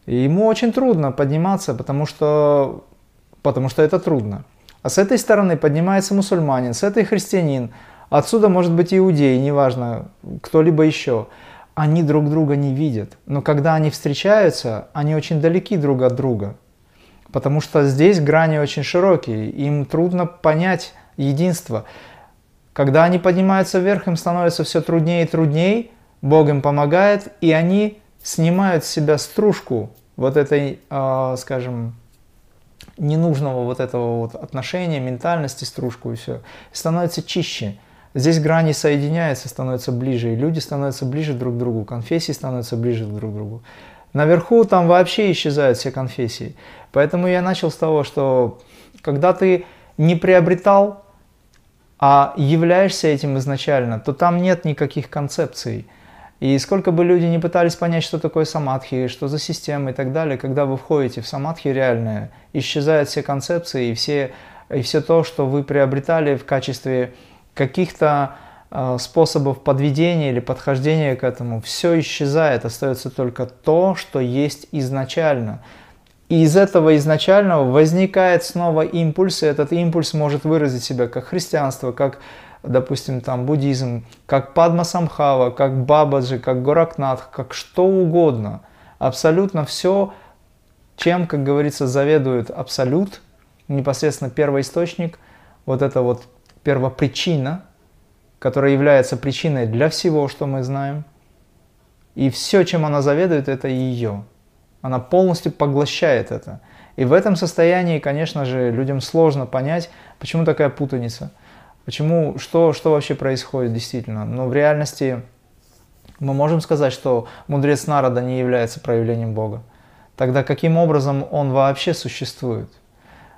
И ему очень трудно подниматься, потому что, потому что это трудно. А с этой стороны поднимается мусульманин, с этой христианин, отсюда может быть иудей, неважно, кто-либо еще они друг друга не видят. Но когда они встречаются, они очень далеки друг от друга. Потому что здесь грани очень широкие, им трудно понять единство. Когда они поднимаются вверх, им становится все труднее и труднее, Бог им помогает, и они снимают с себя стружку вот этой, э, скажем, ненужного вот этого вот отношения, ментальности, стружку и все, становится чище. Здесь грани соединяются, становятся ближе, и люди становятся ближе друг к другу, конфессии становятся ближе друг к другу. Наверху там вообще исчезают все конфессии. Поэтому я начал с того, что когда ты не приобретал, а являешься этим изначально, то там нет никаких концепций. И сколько бы люди не пытались понять, что такое самадхи, что за система и так далее, когда вы входите в самадхи реальное, исчезают все концепции и все, и все то, что вы приобретали в качестве каких-то э, способов подведения или подхождения к этому, все исчезает, остается только то, что есть изначально. И из этого изначального возникает снова импульс, и этот импульс может выразить себя как христианство, как, допустим, там буддизм, как Падма Самхава, как Бабаджи, как Горакнатх, как что угодно. Абсолютно все, чем, как говорится, заведует Абсолют, непосредственно первоисточник, вот это вот первопричина, которая является причиной для всего, что мы знаем. И все, чем она заведует, это ее. Она полностью поглощает это. И в этом состоянии, конечно же, людям сложно понять, почему такая путаница. Почему, что, что вообще происходит действительно. Но в реальности мы можем сказать, что мудрец народа не является проявлением Бога. Тогда каким образом он вообще существует?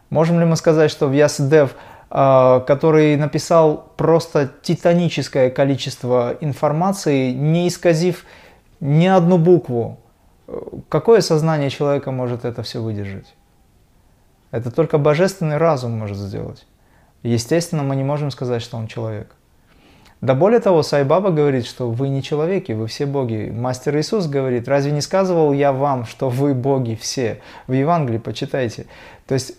Можем ли мы сказать, что Вьясдев, а, который написал просто титаническое количество информации, не исказив ни одну букву, Какое сознание человека может это все выдержать? Это только божественный разум может сделать. Естественно, мы не можем сказать, что он человек. Да более того, Сайбаба говорит, что вы не человеки, вы все боги. Мастер Иисус говорит, разве не сказывал я вам, что вы боги все? В Евангелии почитайте. То есть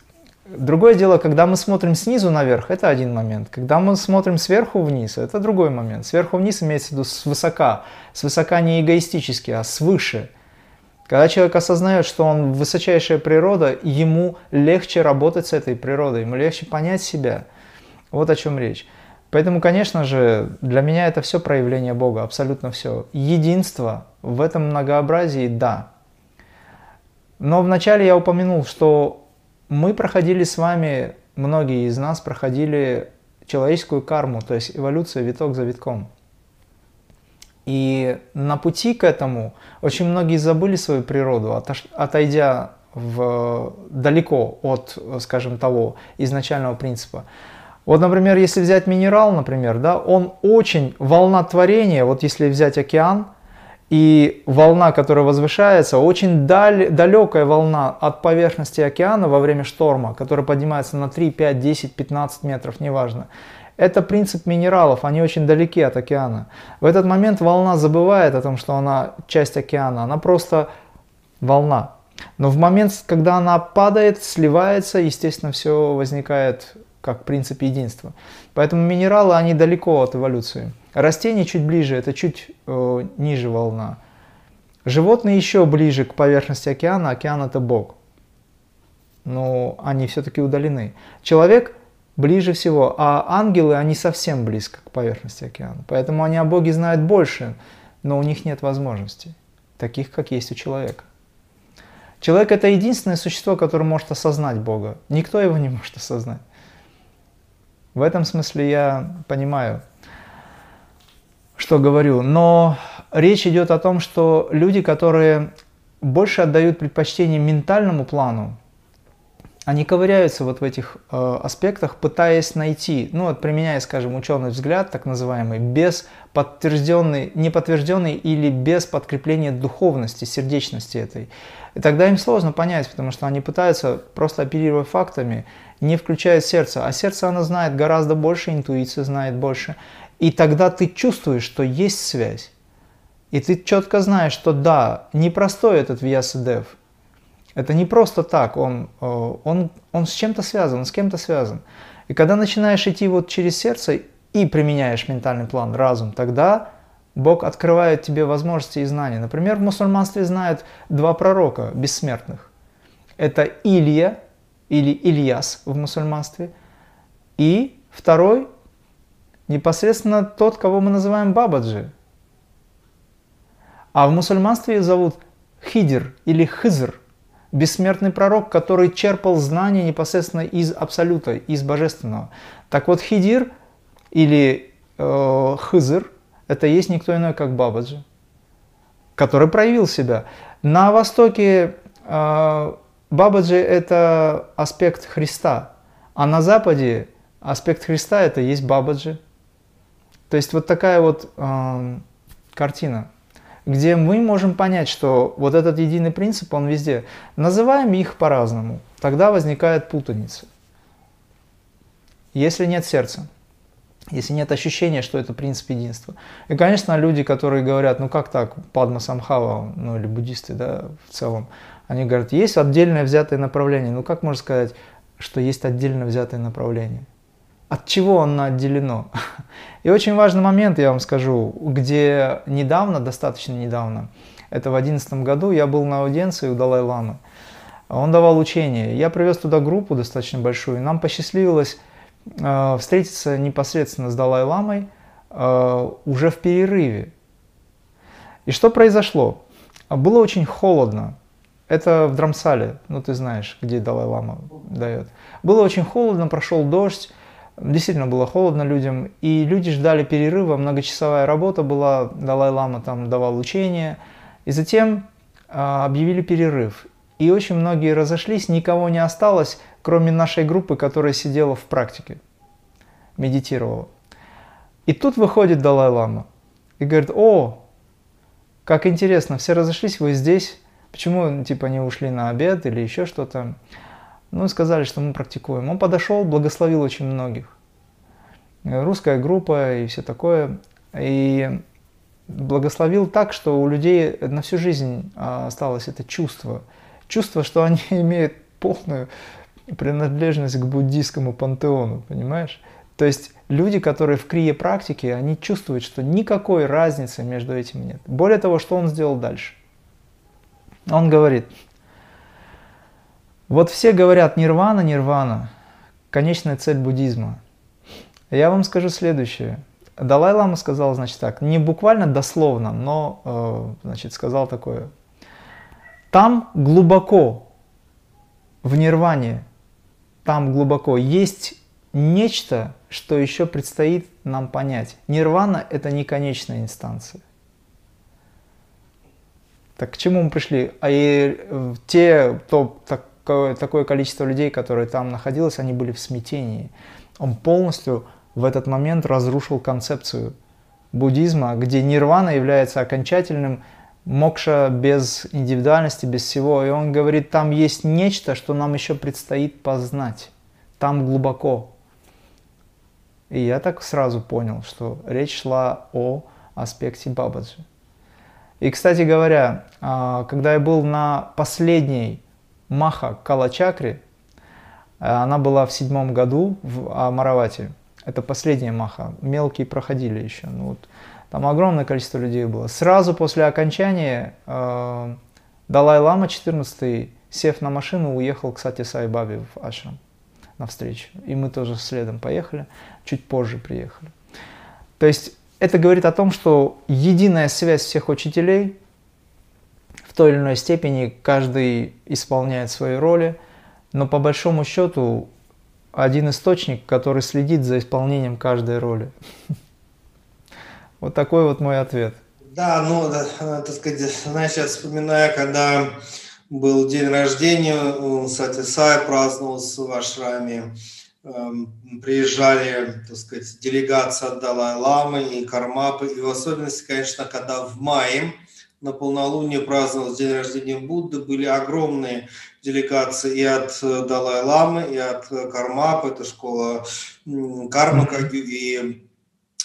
Другое дело, когда мы смотрим снизу наверх, это один момент. Когда мы смотрим сверху вниз, это другой момент. Сверху вниз имеется в виду свысока. Свысока не эгоистически, а свыше. Когда человек осознает, что он высочайшая природа, ему легче работать с этой природой, ему легче понять себя. Вот о чем речь. Поэтому, конечно же, для меня это все проявление Бога, абсолютно все. Единство в этом многообразии – да. Но вначале я упомянул, что мы проходили с вами, многие из нас проходили человеческую карму, то есть эволюцию виток за витком – и на пути к этому очень многие забыли свою природу, отойдя в, далеко от, скажем, того изначального принципа. Вот, например, если взять минерал, например, да, он очень, волна творения, вот если взять океан, и волна, которая возвышается, очень даль, далекая волна от поверхности океана во время шторма, которая поднимается на 3, 5, 10, 15 метров, неважно. Это принцип минералов, они очень далеки от океана. В этот момент волна забывает о том, что она часть океана, она просто волна. Но в момент, когда она падает, сливается, естественно, все возникает как принцип единства. Поэтому минералы, они далеко от эволюции. Растения чуть ближе, это чуть э, ниже волна. Животные еще ближе к поверхности океана, океан это Бог. Но они все-таки удалены. Человек ближе всего, а ангелы, они совсем близко к поверхности океана. Поэтому они о Боге знают больше, но у них нет возможностей, таких, как есть у человека. Человек – это единственное существо, которое может осознать Бога. Никто его не может осознать. В этом смысле я понимаю, что говорю. Но речь идет о том, что люди, которые больше отдают предпочтение ментальному плану, они ковыряются вот в этих э, аспектах, пытаясь найти, ну вот применяя, скажем, ученый взгляд, так называемый, без подтвержденной, неподтвержденной или без подкрепления духовности, сердечности этой. И тогда им сложно понять, потому что они пытаются просто оперировать фактами, не включая сердце. А сердце, оно знает гораздо больше, интуиция знает больше. И тогда ты чувствуешь, что есть связь. И ты четко знаешь, что да, непростой этот Вьясадев – это не просто так, он, э, он, он с чем-то связан, он с кем-то связан. И когда начинаешь идти вот через сердце и применяешь ментальный план, разум, тогда Бог открывает тебе возможности и знания. Например, в мусульманстве знают два пророка бессмертных. Это Илья или Ильяс в мусульманстве. И второй непосредственно тот, кого мы называем Бабаджи. А в мусульманстве зовут Хидр или Хизр – бессмертный пророк, который черпал знания непосредственно из Абсолюта, из Божественного. Так вот, Хидир или э, Хызыр – это есть никто иной, как Бабаджи, который проявил себя. На Востоке э, Бабаджи – это аспект Христа, а на Западе Аспект Христа это есть Бабаджи. То есть вот такая вот э, картина, где мы можем понять, что вот этот единый принцип, он везде. Называем их по-разному, тогда возникает путаница. Если нет сердца, если нет ощущения, что это принцип единства. И, конечно, люди, которые говорят, ну как так, Падма Самхава, ну или буддисты, да, в целом, они говорят, есть отдельное взятое направление. Ну как можно сказать, что есть отдельно взятое направление? От чего оно отделено? И очень важный момент, я вам скажу, где недавно, достаточно недавно, это в 2011 году, я был на аудиенции у Далай-Ламы. Он давал учение. Я привез туда группу достаточно большую. Нам посчастливилось э, встретиться непосредственно с Далай-Ламой э, уже в перерыве. И что произошло? Было очень холодно. Это в Драмсале, ну ты знаешь, где Далай-Лама дает. Было очень холодно, прошел дождь, действительно было холодно людям, и люди ждали перерыва, многочасовая работа была, Далай-Лама там давал учение, и затем э, объявили перерыв. И очень многие разошлись, никого не осталось, кроме нашей группы, которая сидела в практике, медитировала. И тут выходит Далай-Лама и говорит, о, как интересно, все разошлись, вы здесь, Почему, типа, не ушли на обед или еще что-то? Ну, сказали, что мы практикуем. Он подошел, благословил очень многих. Русская группа и все такое. И благословил так, что у людей на всю жизнь а, осталось это чувство. Чувство, что они имеют полную принадлежность к буддийскому пантеону, понимаешь? То есть люди, которые в крие практике, они чувствуют, что никакой разницы между этим нет. Более того, что он сделал дальше? Он говорит, вот все говорят нирвана, нирвана, конечная цель буддизма. Я вам скажу следующее. Далай-лама сказал, значит, так, не буквально дословно, но, э, значит, сказал такое. Там глубоко, в нирване, там глубоко есть нечто, что еще предстоит нам понять. Нирвана – это не конечная инстанция. Так к чему мы пришли? А и э, те, то, такое, такое количество людей, которые там находилось, они были в смятении. Он полностью в этот момент разрушил концепцию буддизма, где нирвана является окончательным мокша без индивидуальности, без всего. И он говорит, там есть нечто, что нам еще предстоит познать. Там глубоко. И я так сразу понял, что речь шла о аспекте Бабаджи. И, кстати говоря, а, когда я был на последней Маха Калачакре, а, она была в седьмом году в Амаравате. Это последняя Маха. Мелкие проходили еще. Ну, вот, там огромное количество людей было. Сразу после окончания э, Далай-Лама 14 сев на машину, уехал к Сати Сай Бабе в Ашрам навстречу. И мы тоже следом поехали, чуть позже приехали. То есть это говорит о том, что единая связь всех учителей той или иной степени каждый исполняет свои роли, но по большому счету один источник, который следит за исполнением каждой роли. Вот такой вот мой ответ. Да, ну, так сказать, знаешь, я вспоминаю, когда был день рождения у Сати Сай, праздновался в Ашраме, Эм, приезжали, так сказать, делегация от Далай-Ламы и Кармапы, и в особенности, конечно, когда в мае на полнолуние праздновался день рождения Будды, были огромные делегации и от Далай-Ламы, и от Кармапы, это школа Карма Кагю, и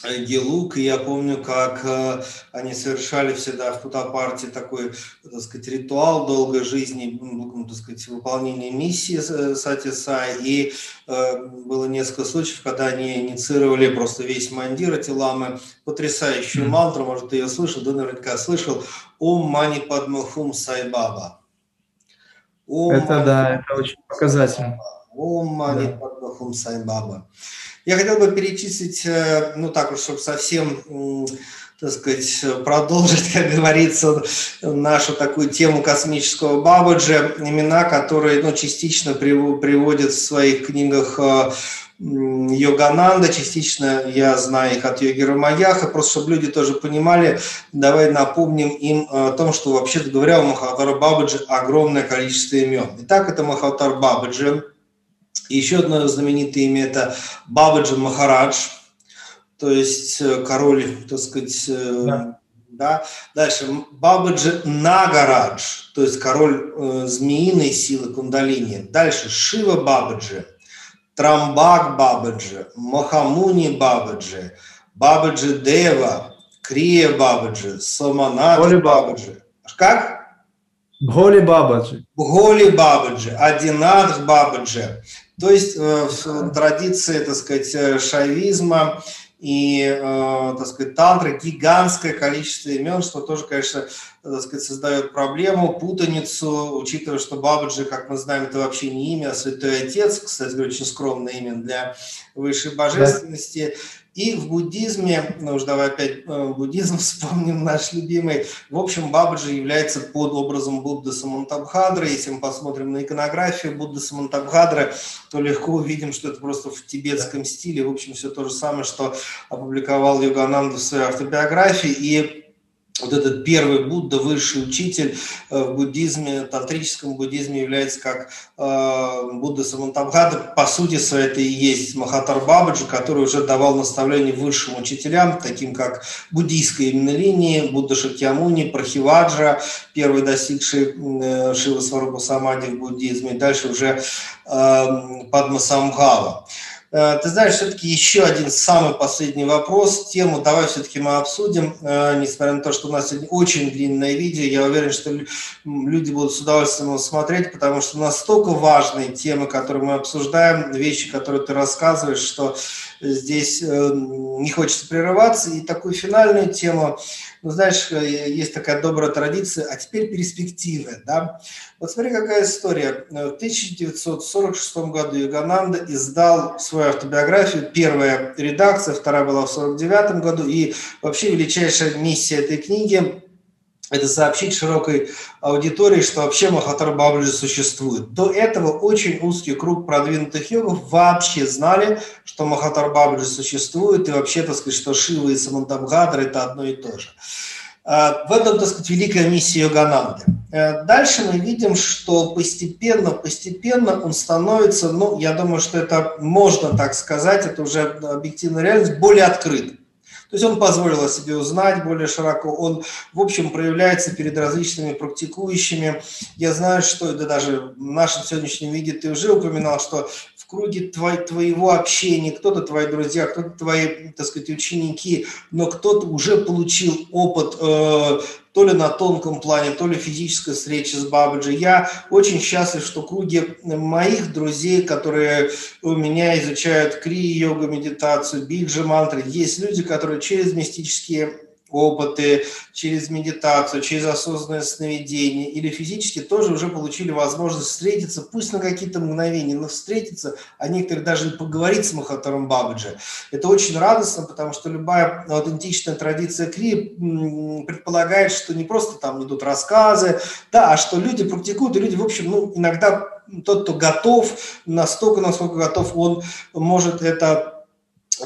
Гелук, и я помню, как э, они совершали всегда в Путапарте такой, так сказать, ритуал долгой жизни, ну, так сказать, выполнения миссии э, Сатисай, и э, было несколько случаев, когда они инициировали просто весь мандир, эти ламы, потрясающую мантру, может, ты ее слышал, да, наверняка слышал, «Ом мани падмахум сайбаба». это да, это очень показательно. Ом мани падмахум сайбаба. Я хотел бы перечислить, э, ну так уж, чтобы совсем, так сказать, продолжить, как говорится, нашу такую тему космического Бабаджи, имена, которые, ну, частично приводят в своих книгах э, Йогананда, частично я знаю их от Йоги Рамаяха, просто чтобы люди тоже понимали, давай напомним им о том, что вообще-то говоря, у Махавтара Бабаджи огромное количество имен. Итак, это Махавтар Бабаджи, Еще одно знаменитое имя – это Бабаджи Махарадж, то есть э, король, так сказать, э, да. да. Дальше Бабаджи Нагарадж, то есть король э, змеиной силы кундалини. Дальше Шива Бабаджи, Трамбак Бабаджи, Махамуни Бабаджи, Бабаджи Дева, Крия Бабаджи, Соманат Бабаджи. Как? Бхоли Бабаджи. Бхоли Бабаджи, Адинадх Бабаджи. То есть э, в традиции, так сказать, э, шайвизма и, э, так сказать, тантры гигантское количество имен, что тоже, конечно, так сказать, создает проблему, путаницу, учитывая, что Бабаджи, как мы знаем, это вообще не имя, а святой отец, кстати, очень скромное имя для высшей божественности. Да. И в буддизме, ну уж давай опять э, буддизм вспомним наш любимый, в общем, Бабаджи является под образом Будды Самантабхадры. Если мы посмотрим на иконографию Будды Самантабхадры, то легко увидим, что это просто в тибетском стиле. В общем, все то же самое, что опубликовал Йогананда в своей автобиографии. И вот этот первый Будда, высший учитель э, в буддизме, тантрическом буддизме является как э, Будда Самантабхада. По сути своей это и есть Махатар Бабаджи, который уже давал наставления высшим учителям, таким как буддийской именно линии, Будда Шакьямуни, Прахиваджа, первый достигший э, Шива Сварупа Самади в буддизме, и дальше уже э, Падма Самгава. Э, ты знаешь, все-таки еще один самый последний вопрос. Тему давай все-таки мы обсудим, э, несмотря на то, что у нас сегодня очень длинное видео. Я уверен, что люди будут с удовольствием его смотреть, потому что настолько важные темы, которые мы обсуждаем, вещи, которые ты рассказываешь, что здесь э, не хочется прерываться. И такую финальную тему ну, знаешь, э, есть такая добрая традиция, а теперь перспективы, да. Вот смотри, какая история. В 1946 году Югананда издал свою автобиографию, первая редакция, вторая была в 1949 году, и вообще величайшая миссия этой книги это сообщить широкой аудитории, что вообще Махатар Бабаджи существует. До этого очень узкий круг продвинутых йогов вообще знали, что Махатар Бабаджи существует, и вообще, так сказать, что Шива и Самантабхадра – это одно и то же. А, в этом, так сказать, великая миссия Йогананды. Э, дальше мы видим, что постепенно, постепенно он становится, ну, я думаю, что это можно так сказать, это уже объективная реальность, более открытым. То есть он позволил о себе узнать более широко, он, в общем, проявляется перед различными практикующими. Я знаю, что да, даже в нашем сегодняшнем виде ты уже упоминал, что круге твой, твоего общения, кто-то твои друзья, кто-то твои, так сказать, ученики, но кто-то уже получил опыт э, то ли на тонком плане, то ли физической встречи с Бабаджи. Я очень счастлив, что круги моих друзей, которые у меня изучают крия-йога, медитацию, биджи мантры, есть люди, которые через мистические опыты, через медитацию, через осознанное сновидение или физически тоже уже получили возможность встретиться, пусть на какие-то мгновения, но встретиться, а некоторые даже поговорить с Махатаром Бабаджи. Это очень радостно, потому что любая аутентичная традиция Кри предполагает, что не просто там идут рассказы, да, а что люди практикуют, и люди, в общем, ну, иногда тот, кто готов, настолько, насколько готов, он может это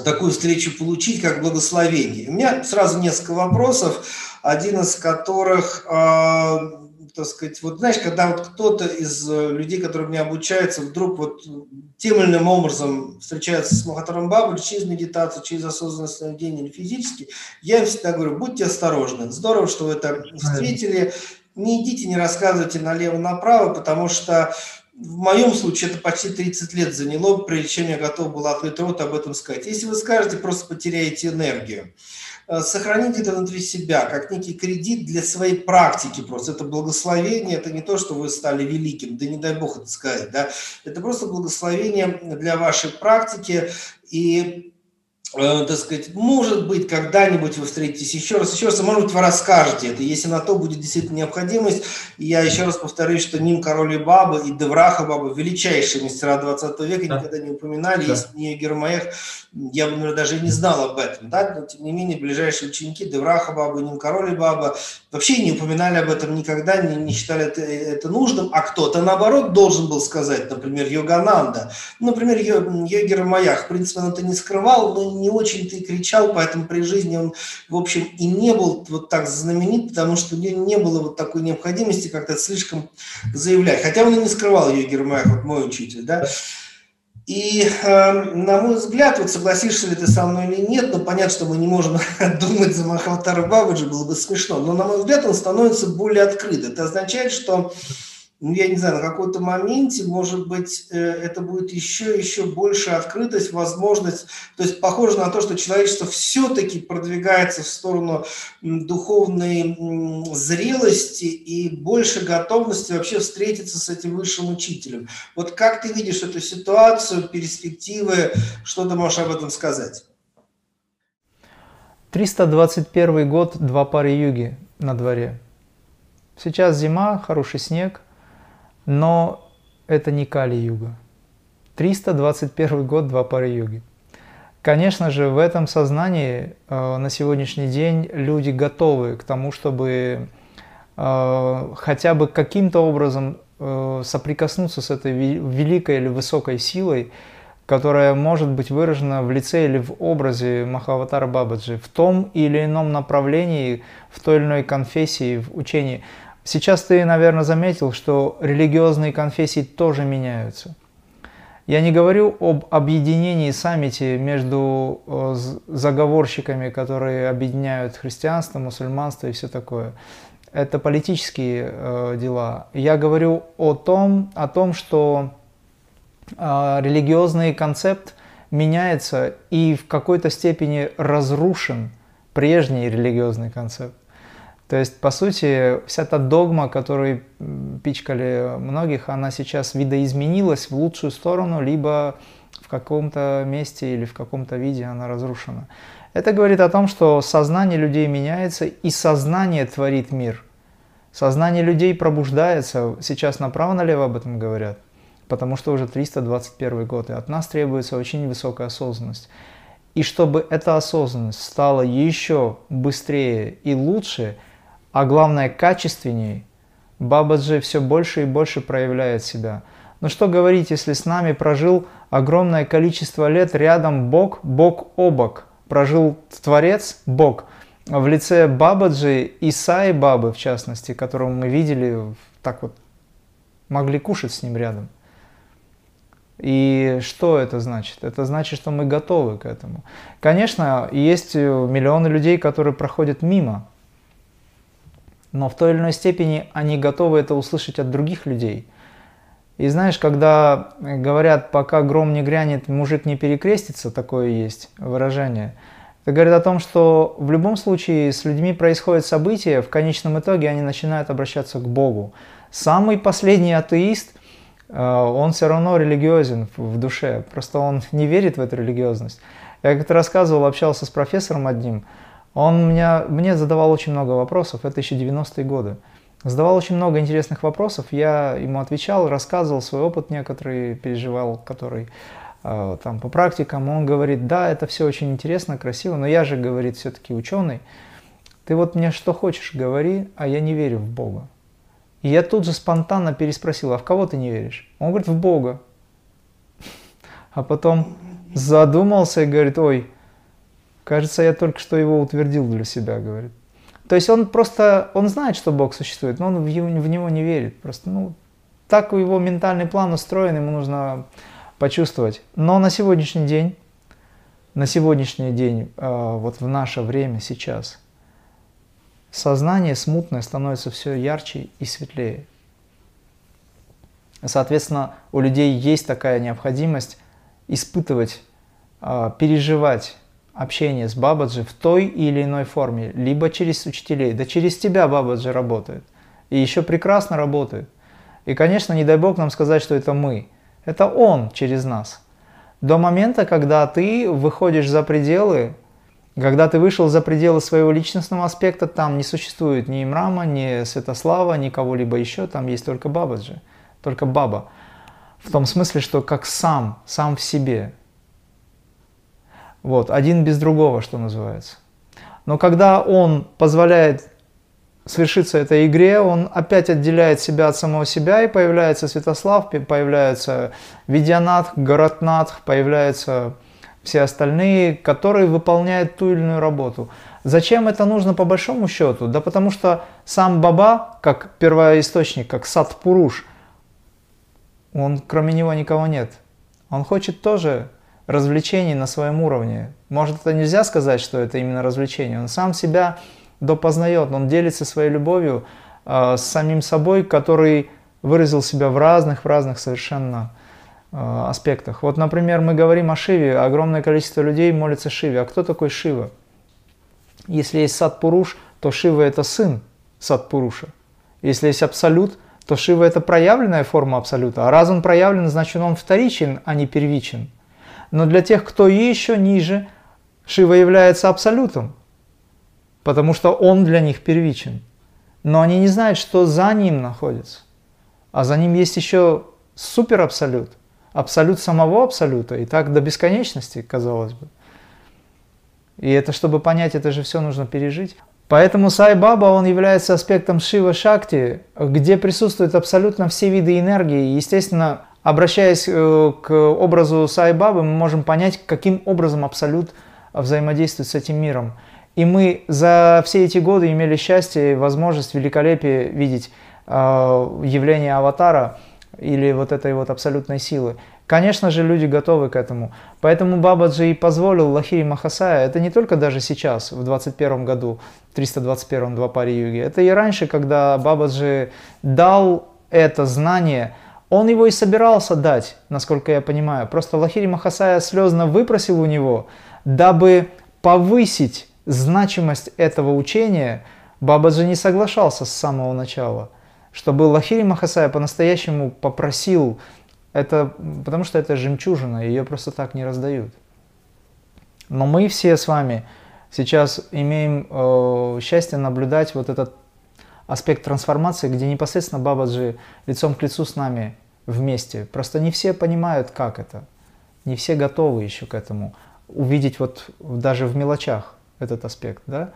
такую встречу получить, как благословение. У меня сразу несколько вопросов, один из которых, э, так сказать, вот знаешь, когда вот кто-то из людей, которые меня обучаются, вдруг вот тем или иным образом встречается с Махатаром Бабой через медитацию, через осознанное сновидение или физически, я им всегда говорю, будьте осторожны. Здорово, что вы это встретили. Не идите, не рассказывайте налево-направо, потому что в моем случае это почти 30 лет заняло, прежде чем я готов был открыть рот об этом сказать. Если вы скажете, просто потеряете энергию. Э, сохраните это внутри себя, как некий кредит для своей практики просто. Это благословение, это не то, что вы стали великим, да не дай бог это сказать, да. Это просто благословение для вашей практики. И Э, так сказать, может быть, когда-нибудь вы встретитесь еще раз, еще раз, может быть, вы расскажете это, если на то будет действительно необходимость. И я еще раз повторюсь, что Ним Король и Баба и Девраха Баба величайшие мастера 20 века, да. никогда не упоминали, да. не Гермаех, я бы, наверное, даже и не знал об этом, да, но тем не менее ближайшие ученики Девраха Баба, Ним Король и Баба вообще не упоминали об этом никогда, не, не считали это, это нужным, а кто-то, наоборот, должен был сказать, например, Йогананда, например, Йогер Маях, в принципе, он это не скрывал, но не очень-то и кричал, поэтому при жизни он, в общем, и не был вот так знаменит, потому что у него не было вот такой необходимости как-то слишком заявлять. Хотя он и не скрывал ее Гермаях, вот мой учитель, да. И, э, на мой взгляд, вот согласишься ли ты со мной или нет, но понятно, что мы не можем думать за Махаватара Бабаджи, было бы смешно, но, на мой взгляд, он становится более открыт. Это означает, что ну, я не знаю, на каком-то моменте, может быть, э, это будет еще, еще больше открытость, возможность. То есть похоже на то, что человечество все-таки продвигается в сторону духовной зрелости и больше готовности вообще встретиться с этим высшим учителем. Вот как ты видишь эту ситуацию, перспективы, что ты можешь об этом сказать? 321 год, два пары юги на дворе. Сейчас зима, хороший снег – но это не Кали-юга. 321 год, два пары юги. Конечно же, в этом сознании э, на сегодняшний день люди готовы к тому, чтобы э, хотя бы каким-то образом э, соприкоснуться с этой великой или высокой силой, которая может быть выражена в лице или в образе Махаватара Бабаджи, в том или ином направлении, в той или иной конфессии, в учении. Сейчас ты, наверное, заметил, что религиозные конфессии тоже меняются. Я не говорю об объединении, саммите между э, заговорщиками, которые объединяют христианство, мусульманство и все такое. Это политические э, дела. Я говорю о том, о том что э, религиозный концепт меняется и в какой-то степени разрушен прежний религиозный концепт. То есть, по сути, вся та догма, которую пичкали многих, она сейчас видоизменилась в лучшую сторону, либо в каком-то месте или в каком-то виде она разрушена. Это говорит о том, что сознание людей меняется, и сознание творит мир. Сознание людей пробуждается, сейчас направо-налево об этом говорят, потому что уже 321 год, и от нас требуется очень высокая осознанность. И чтобы эта осознанность стала еще быстрее и лучше – а главное качественнее, Бабаджи все больше и больше проявляет себя. Но что говорить, если с нами прожил огромное количество лет рядом Бог, Бог о бок, прожил Творец, Бог, в лице Бабаджи и Саи Бабы, в частности, которого мы видели, так вот могли кушать с ним рядом. И что это значит? Это значит, что мы готовы к этому. Конечно, есть миллионы людей, которые проходят мимо но в той или иной степени они готовы это услышать от других людей. И знаешь, когда говорят, пока гром не грянет, мужик не перекрестится, такое есть выражение, это говорит о том, что в любом случае с людьми происходят события, в конечном итоге они начинают обращаться к Богу. Самый последний атеист, э, он все равно религиозен в душе, просто он не верит в эту религиозность. Я как-то рассказывал, общался с профессором одним, он меня, мне задавал очень много вопросов, это еще 90-е годы. Задавал очень много интересных вопросов, я ему отвечал, рассказывал свой опыт некоторый, переживал, который э, там по практикам. Он говорит, да, это все очень интересно, красиво, но я же, говорит, все-таки ученый. Ты вот мне что хочешь говори, а я не верю в Бога. И я тут же спонтанно переспросил, а в кого ты не веришь? Он говорит, в Бога. А потом задумался и говорит, ой, Кажется, я только что его утвердил для себя, говорит. То есть он просто, он знает, что Бог существует, но он в, в него не верит. Просто, ну, так его ментальный план устроен, ему нужно почувствовать. Но на сегодняшний день, на сегодняшний день, э, вот в наше время сейчас, сознание смутное становится все ярче и светлее. Соответственно, у людей есть такая необходимость испытывать, э, переживать общение с Бабаджи в той или иной форме, либо через учителей. Да через тебя Бабаджи работает. И еще прекрасно работает. И, конечно, не дай Бог нам сказать, что это мы. Это Он через нас. До момента, когда ты выходишь за пределы, когда ты вышел за пределы своего личностного аспекта, там не существует ни Имрама, ни Святослава, ни кого-либо еще, там есть только Бабаджи, только Баба. В том смысле, что как сам, сам в себе. Вот, один без другого, что называется. Но когда он позволяет свершиться этой игре, он опять отделяет себя от самого себя, и появляется Святослав, появляется Видянатх, Горатнатх, появляются все остальные, которые выполняют ту или иную работу. Зачем это нужно по большому счету? Да потому что сам Баба, как первоисточник, как Сатпуруш, он, кроме него никого нет. Он хочет тоже развлечений на своем уровне. Может, это нельзя сказать, что это именно развлечение. Он сам себя допознает, он делится своей любовью э, с самим собой, который выразил себя в разных, в разных совершенно э, аспектах. Вот, например, мы говорим о Шиве, огромное количество людей молится Шиве. А кто такой Шива? Если есть Сад Пуруш, то Шива это сын Сад Пуруша. Если есть Абсолют, то Шива это проявленная форма Абсолюта. А раз он проявлен, значит он вторичен, а не первичен. Но для тех, кто еще ниже, Шива является Абсолютом, потому что он для них первичен. Но они не знают, что за ним находится. А за ним есть еще супер абсолют, абсолют самого абсолюта, и так до бесконечности, казалось бы. И это, чтобы понять, это же все нужно пережить. Поэтому Сай Баба, он является аспектом Шива Шакти, где присутствуют абсолютно все виды энергии. Естественно, обращаясь э, к образу Сай Бабы, мы можем понять, каким образом абсолют взаимодействует с этим миром. И мы за все эти годы имели счастье и возможность, великолепие видеть Э, явление аватара или вот этой вот абсолютной силы. Конечно же, люди готовы к этому. Поэтому Бабаджи и позволил Лахири Махасая, это не только даже сейчас, в 21 году, 321 Двапари Юги, это и раньше, когда Бабаджи дал это знание, он его и собирался дать, насколько я понимаю. Просто Лахири Махасая слезно выпросил у него, дабы повысить значимость этого учения, Бабаджи не соглашался с самого начала – чтобы Лахири Махасая по-настоящему попросил это, потому что это жемчужина, ее просто так не раздают. Но мы все с вами сейчас имеем э, счастье наблюдать вот этот аспект трансформации, где непосредственно Бабаджи лицом к лицу с нами вместе. Просто не все понимают, как это. Не все готовы еще к этому. Увидеть вот даже в мелочах этот аспект, да,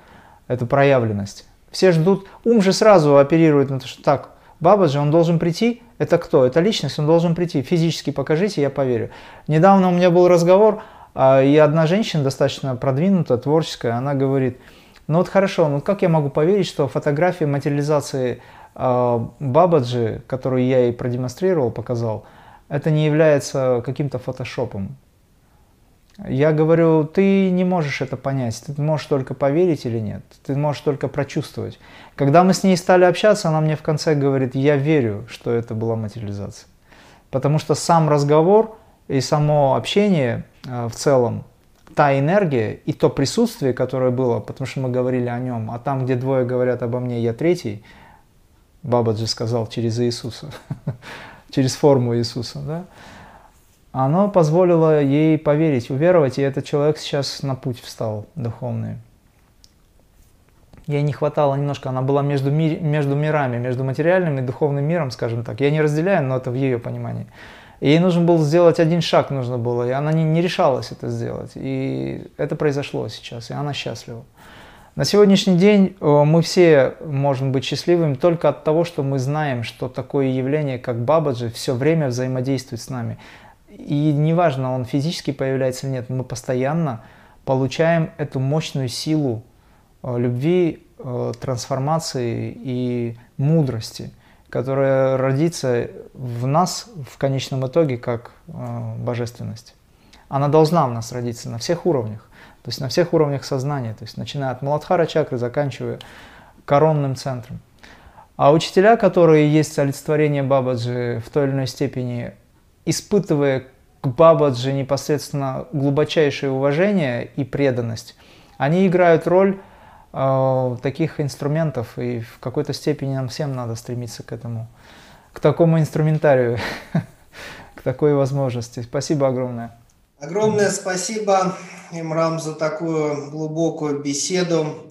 эту проявленность. Все ждут, ум же сразу оперирует на то, что так, Бабаджи, он должен прийти, это кто? Это личность, он должен прийти. Физически покажите, я поверю. Недавно у меня был разговор, а, и одна женщина, достаточно продвинутая, творческая, она говорит, ну вот хорошо, ну как я могу поверить, что фотография материализации а, Бабаджи, которую я ей продемонстрировал, показал, это не является каким-то фотошопом. Я говорю, ты не можешь это понять, ты можешь только поверить или нет, ты можешь только прочувствовать. Когда мы с ней стали общаться, она мне в конце говорит, я верю, что это была материализация. Потому что сам разговор и само общение э, в целом, та энергия и то присутствие, которое было, потому что мы говорили о нем, а там, где двое говорят обо мне, я третий, Бабаджи сказал через Иисуса, через форму Иисуса, да, оно позволило ей поверить, уверовать, и этот человек сейчас на путь встал духовный. Ей не хватало немножко, она была между, ми, между мирами, между материальным и духовным миром, скажем так. Я не разделяю, но это в ее понимании. И ей нужно было сделать один шаг, нужно было, и она не, не решалась это сделать. И это произошло сейчас, и она счастлива. На сегодняшний день э, мы все можем быть счастливыми только от того, что мы знаем, что такое явление, как Бабаджи, все время взаимодействует с нами. И неважно, он физически появляется или нет, мы постоянно получаем эту мощную силу э, любви, э, трансформации и мудрости, которая родится в нас в конечном итоге как э, божественность. Она должна в нас родиться на всех уровнях, то есть на всех уровнях сознания, то есть начиная от Маладхара чакры, заканчивая коронным центром. А учителя, которые есть олицетворение Бабаджи в той или иной степени, испытывая к Бабаджи непосредственно глубочайшее уважение и преданность, они играют роль таких инструментов, и в какой-то степени нам всем надо стремиться к этому, к такому инструментарию, к такой возможности. Спасибо огромное. Огромное спасибо, Имрам, за такую глубокую беседу.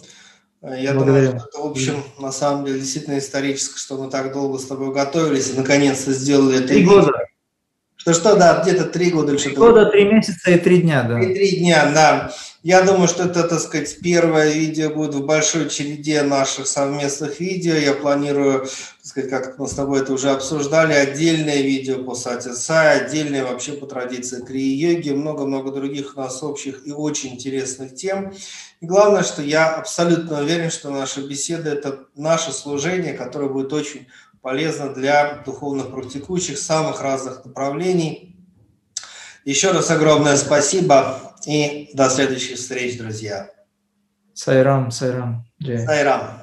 Я Благодарю. думаю, что это, в общем, на самом деле действительно историческое, что мы так долго с тобой готовились и наконец-то сделали это. Три года. Что-что, да, где-то три года или что-то. Три года, три месяца и три дня, да. И три дня, да. Я думаю, что это, так сказать, первое видео будет в большой череде наших совместных видео. Я планирую, так сказать, как мы с тобой это уже обсуждали, отдельное видео по Сати Сай, отдельное вообще по традиции Крии-йоги, много-много других у нас общих и очень интересных тем. И главное, что я абсолютно уверен, что наша беседа – это наше служение, которое будет очень полезно для духовных практикующих самых разных направлений. Еще раз огромное спасибо и до следующих встреч, друзья. Сайрам, сайрам. Сайрам.